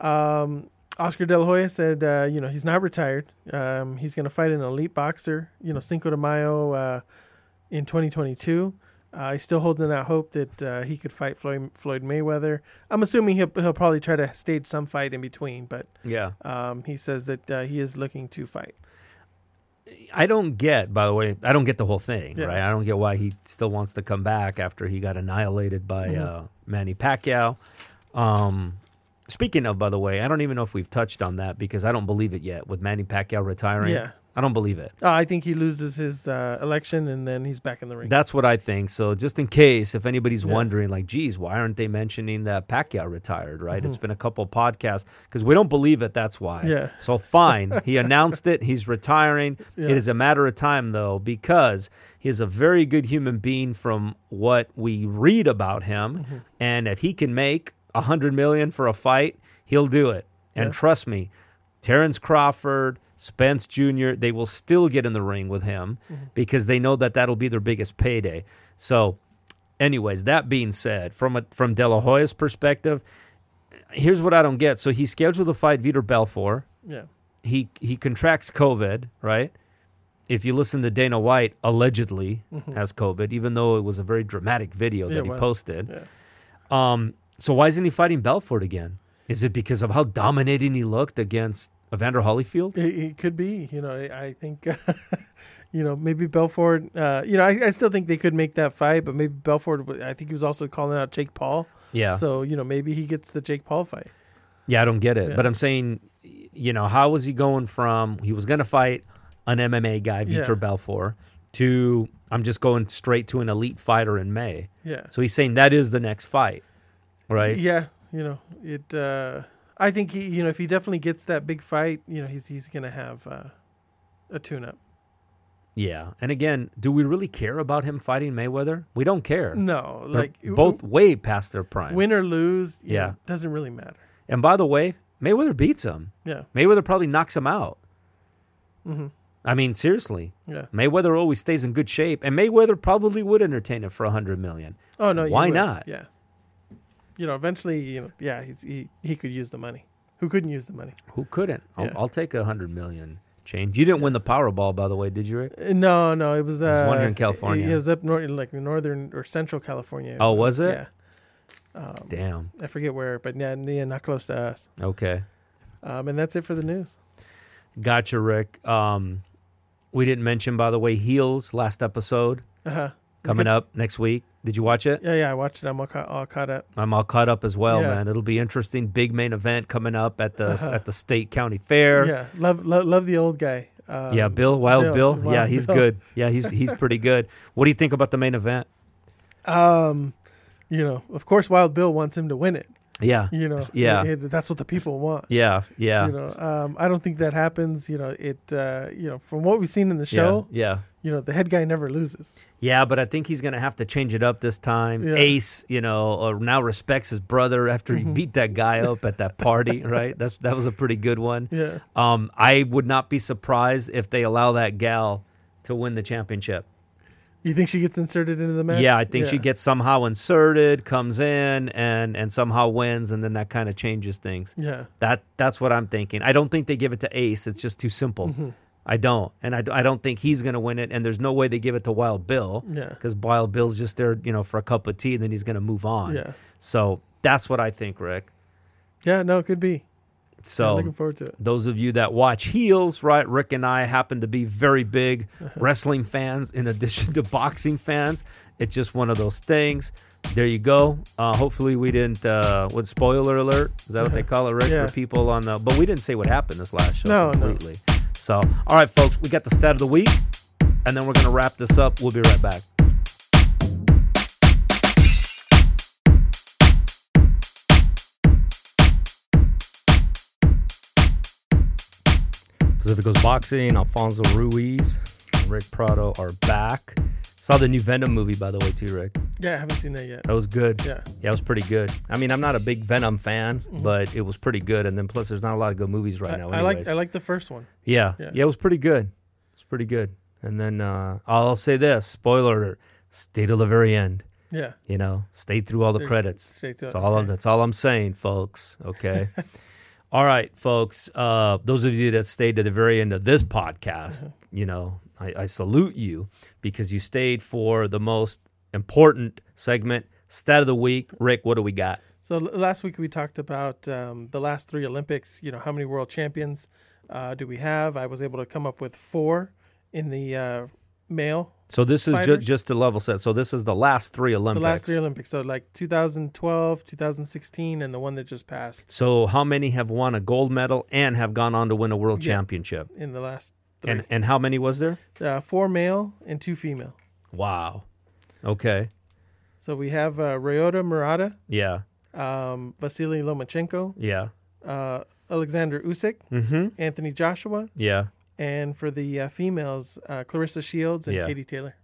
Um, Oscar De La Hoya said, uh, you know, he's not retired. Um, he's going to fight an elite boxer, you know, Cinco de Mayo uh, in 2022. Uh, he's still holding out hope that uh, he could fight Floyd, Floyd Mayweather. I'm assuming he'll, he'll probably try to stage some fight in between, but Yeah. um, he says that uh, he is looking to fight. I don't get, by the way, I don't get the whole thing, Yeah. right? I don't get why he still wants to come back after he got annihilated by Mhm. uh, Manny Pacquiao. Um, speaking of, by the way, I don't even know if we've touched on that because I don't believe it yet with Manny Pacquiao retiring. Yeah. I don't believe it. Uh, I think he loses his uh, election and then he's back in the ring. That's what I think. So just in case, if anybody's Yeah. wondering, like, geez, why aren't they mentioning that Pacquiao retired? Right? It's Mhm. been a couple podcasts because we don't believe it. That's why. yeah. So fine, he announced it. He's retiring. Yeah. It is a matter of time though, because he is a very good human being from what we read about him, Mhm. and if he can make a hundred million for a fight, he'll do it. And Yeah. trust me, Terrence Crawford, Spence Jr., they will still get in the ring with him Mhm. because they know that that'll be their biggest payday. So, anyways, that being said, from a, from De La Hoya's perspective, here's what I don't get. So he scheduled to fight Vitor Belfort. Yeah. He he contracts COVID, right? If you listen to Dana White, allegedly Mhm. has COVID, even though it was a very dramatic video Yeah, that he was. posted. Yeah. Um, so why isn't he fighting Belfort again? Is it because of how dominating he looked against Evander Holyfield? It, it could be, you know. I, I think, you know, maybe Belfort. Uh, you know, I, I still think they could make that fight, but maybe Belfort. I think he was also calling out Jake Paul. Yeah. So you know, maybe he gets the Jake Paul fight. Yeah, I don't get it. Yeah. But I'm saying, you know, how was he going from he was going to fight an MMA guy, Vitor Yeah. Belfort, to I'm just going straight to an elite fighter in May. Yeah. So he's saying that is the next fight, right? Yeah. You know, it. Uh, I think he. You know, if he definitely gets that big fight, you know, he's he's gonna have uh, a tune-up. Yeah. And again, do we really care about him fighting Mayweather? We don't care. No, They're like both way past their prime. win or lose. Yeah. know, doesn't really matter. And by the way, Mayweather beats him. Yeah. Mayweather probably knocks him out. hmm I mean, seriously. Yeah. Mayweather always stays in good shape, and Mayweather probably would entertain it for a hundred million. Oh no. Why would. not? Yeah. You know, eventually, you know, yeah, he's, he he could use the money. Who couldn't use the money? Who couldn't? I'll, Yeah. I'll take a hundred million change. You didn't win the Powerball, by the way, did you? Rick? Uh, No, no, it was. Uh, was one here in California. It, it was up north, like northern or central California. Oh, was it? Yeah. Um, Damn. I forget where, but yeah, yeah, not close to us. Okay, Um, and that's it for the news. gotcha, Rick. Um, we didn't mention, by the way, Heels last episode Uh-huh. coming up next week. Did you watch it? Yeah, yeah, I watched it. I'm all, ca- all caught up. I'm all caught up as well, Yeah. man. It'll be interesting. Big main event coming up at the Uh-huh. at the state county fair. Yeah, love, love, love the old guy. Um, Yeah, Bill, Wild Bill. Wild yeah, he's Bill. good. Yeah, he's he's pretty good. What do you think about the main event? Um, you know, of course, Wild Bill wants him to win it. Yeah, You know, Yeah. it- that's what the people want. yeah, yeah, You know, um, I don't think that happens. You know, it. Uh, you know, from what we've seen in the yeah, show, yeah. You know, the head guy never loses. Yeah, but I think he's gonna have to change it up this time. Yeah. Ace, you know, uh, now respects his brother after he Mhm. beat that guy up at that party, right? That's that was a pretty good one. Yeah, Um, I would not be surprised if they allow that gal to win the championship. you think she gets inserted into the match? Yeah, I think she gets somehow inserted, comes in, and and somehow wins, and then that kind of changes things. Yeah. That that's what I'm thinking. I don't think they give it to Ace. It's just too simple. Mhm. I don't, and I, I don't think he's gonna win it. And there's no way they give it to Wild Bill Yeah. because Wild Bill's just there, you know, for a cup of tea, and then he's gonna move on. Yeah. So that's what I think, Rick. Yeah. No, it could be. I'm So looking forward to it. those of you that watch Heels, right? Rick and I happen to be very big wrestling fans in addition to boxing fans. It's just one of those things. There you go. Uh, hopefully we didn't. Uh, what spoiler alert? Is that what they call it, Rick? Yeah. For people on the. But we didn't say what happened this last show No, no. So all right, folks, we got the stat of the week, and then we're gonna wrap this up. We'll be right back. Pacific Coast Boxing. Alfonso Ruiz and Rick Prado are back. Saw the new Venom movie, by the way, too, Rick. Yeah, I haven't seen that yet. That was good. Yeah. Yeah, it was pretty good. I mean, I'm not a big Venom fan, but it was pretty good. And then plus, there's not a lot of good movies right Mm-hmm. I, now. I like. I like the first one. yeah. Yeah. yeah, it was pretty good. It's pretty good. And then uh, I'll say this: spoiler alert, stay till the very end. Yeah. You know, stay through all the credits. To That's all. Okay. that's all I'm saying, folks. Okay. all right, folks. Uh, those of you that stayed to the very end of this podcast, you know, I, I salute you because you stayed for the most important segment, stat of the week. Rick, what do we got? So last week we talked about um, the last three Olympics. You know, how many world champions uh, do we have? I was able to come up with four in the uh, male, So this is ju- just to level set. So this is the last three Olympics. the last three Olympics. So like 2012, 2016, and the one that just passed so how many have won a gold medal and have gone on to win a world Yeah. championship? in the last three. And and how many was there? uh, four male and two female. Wow. Okay. So we have uh, Ryota Murata, Yeah. um, Vasily Lomachenko, Yeah. uh, Alexander Usyk, Mm-hmm. Anthony Joshua, Yeah. and for the uh, females, uh, Claressa Shields and Yeah. Katie Taylor.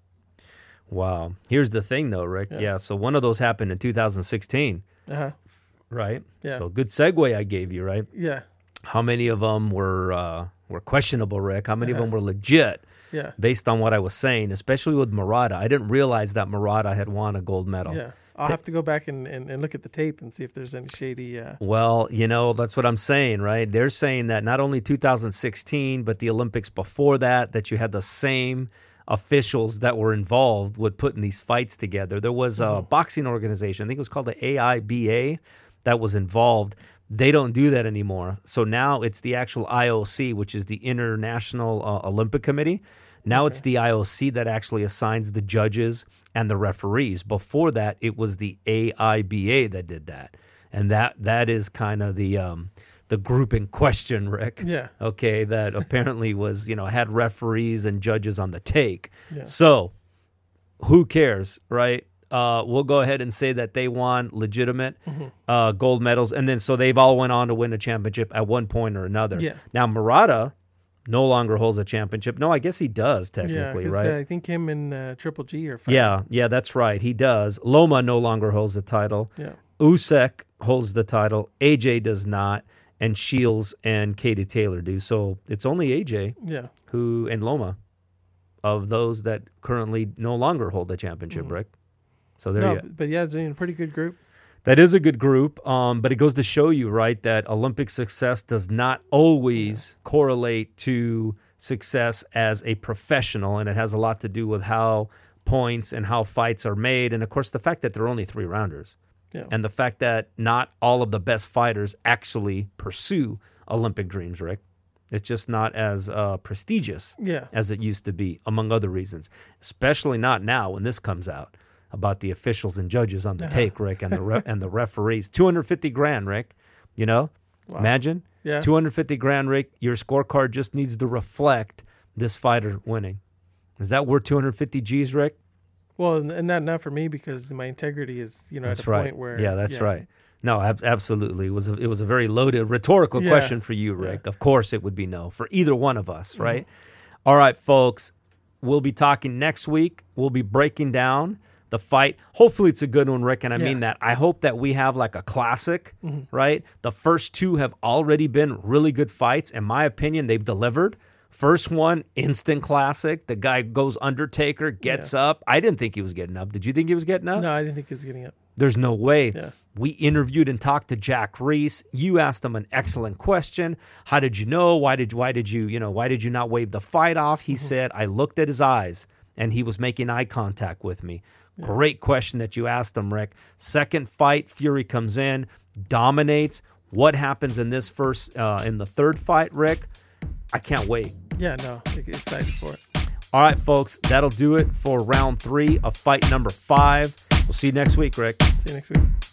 Wow. Here's the thing, though, Rick. Yeah. Yeah. so one of those happened in 2016, Uh-huh. right? Yeah. So good segue I gave you, right? Yeah, How many of them were uh, were questionable, Rick? How many Uh-huh. of them were legit, yeah, based on what I was saying, especially with Murata? I didn't realize that Murata had won a gold medal. yeah. I'll have to go back and, and, and look at the tape and see if there's any shady. Uh, Well, you know, that's what I'm saying, right? They're saying that not only 2016, but the Olympics before that, that you had the same officials that were involved with putting these fights together. There was a boxing organization, I think it was called the AIBA, that was involved. They don't do that anymore. So now it's the actual IOC, which is the International uh, Olympic Committee. Now it's the IOC that actually assigns the judges and the referees. Before that, it was the AIBA that did that, and that that is kind of the um, the group in question, Rick. yeah, Okay, that apparently was you know had referees and judges on the take. Yeah. So who cares, right? Uh, we'll go ahead and say that they won legitimate Mm-hmm. uh, gold medals, and then so they've all went on to win a championship at one point or another. Yeah. Now Murata no longer holds a championship. No, I guess he does technically, yeah. 'cause, right? uh, I think him and uh, Triple G are. Fighting. Yeah, yeah, that's right. He does. Loma no longer holds the title. yeah, Usyk holds the title. AJ does not, and Shields and Katie Taylor do. So it's only AJ yeah. who and Loma of those that currently no longer hold the championship, Rick. So there. No, you. go. but yeah, it's a pretty good group. That is a good group, um, but it goes to show you, right, that Olympic success does not always correlate to success as a professional, and it has a lot to do with how points and how fights are made, and of course the fact that there are only three rounders, Yeah. and the fact that not all of the best fighters actually pursue Olympic dreams, Rick. It's just not as uh, prestigious Yeah, as it used to be, among other reasons. Especially not now when this comes out about the officials and judges on the take, Rick, and the re- and the referees. Two hundred fifty grand, Rick. You know, imagine yeah. two hundred fifty grand, Rick. Your scorecard just needs to reflect this fighter winning. Is that worth two hundred fifty G's, Rick? Well, and not not for me because my integrity is you know That's at the right. point where yeah, that's right. No, ab- absolutely. It was a, it was a very loaded rhetorical Yeah. question for you, Rick. Of course, it would be no for either one of us, Mm-hmm. right? All right, folks. We'll be talking next week. We'll be breaking down the fight. Hopefully, it's a good one, Rick. And I Yeah. mean that. I hope that we have like a classic, Mm-hmm. right? The first two have already been really good fights. In my opinion, they've delivered. First one, instant classic. The guy goes Undertaker, gets up. I didn't think he was getting up. Did you think he was getting up? No, I didn't think he was getting up. There's no way. Yeah. We interviewed and talked to Jack Reiss. You asked him an excellent question. How did you know? Why did why did you, you know, why did you not wave the fight off? He said, I looked at his eyes and he was making eye contact with me. Great question that you asked them, Rick. Second fight, Fury comes in, dominates. What happens in this first uh, in the third fight, Rick? I can't wait. Yeah, no, excited for it. All right, folks, that'll do it for round three of fight number five. We'll see you next week, Rick. See you next week.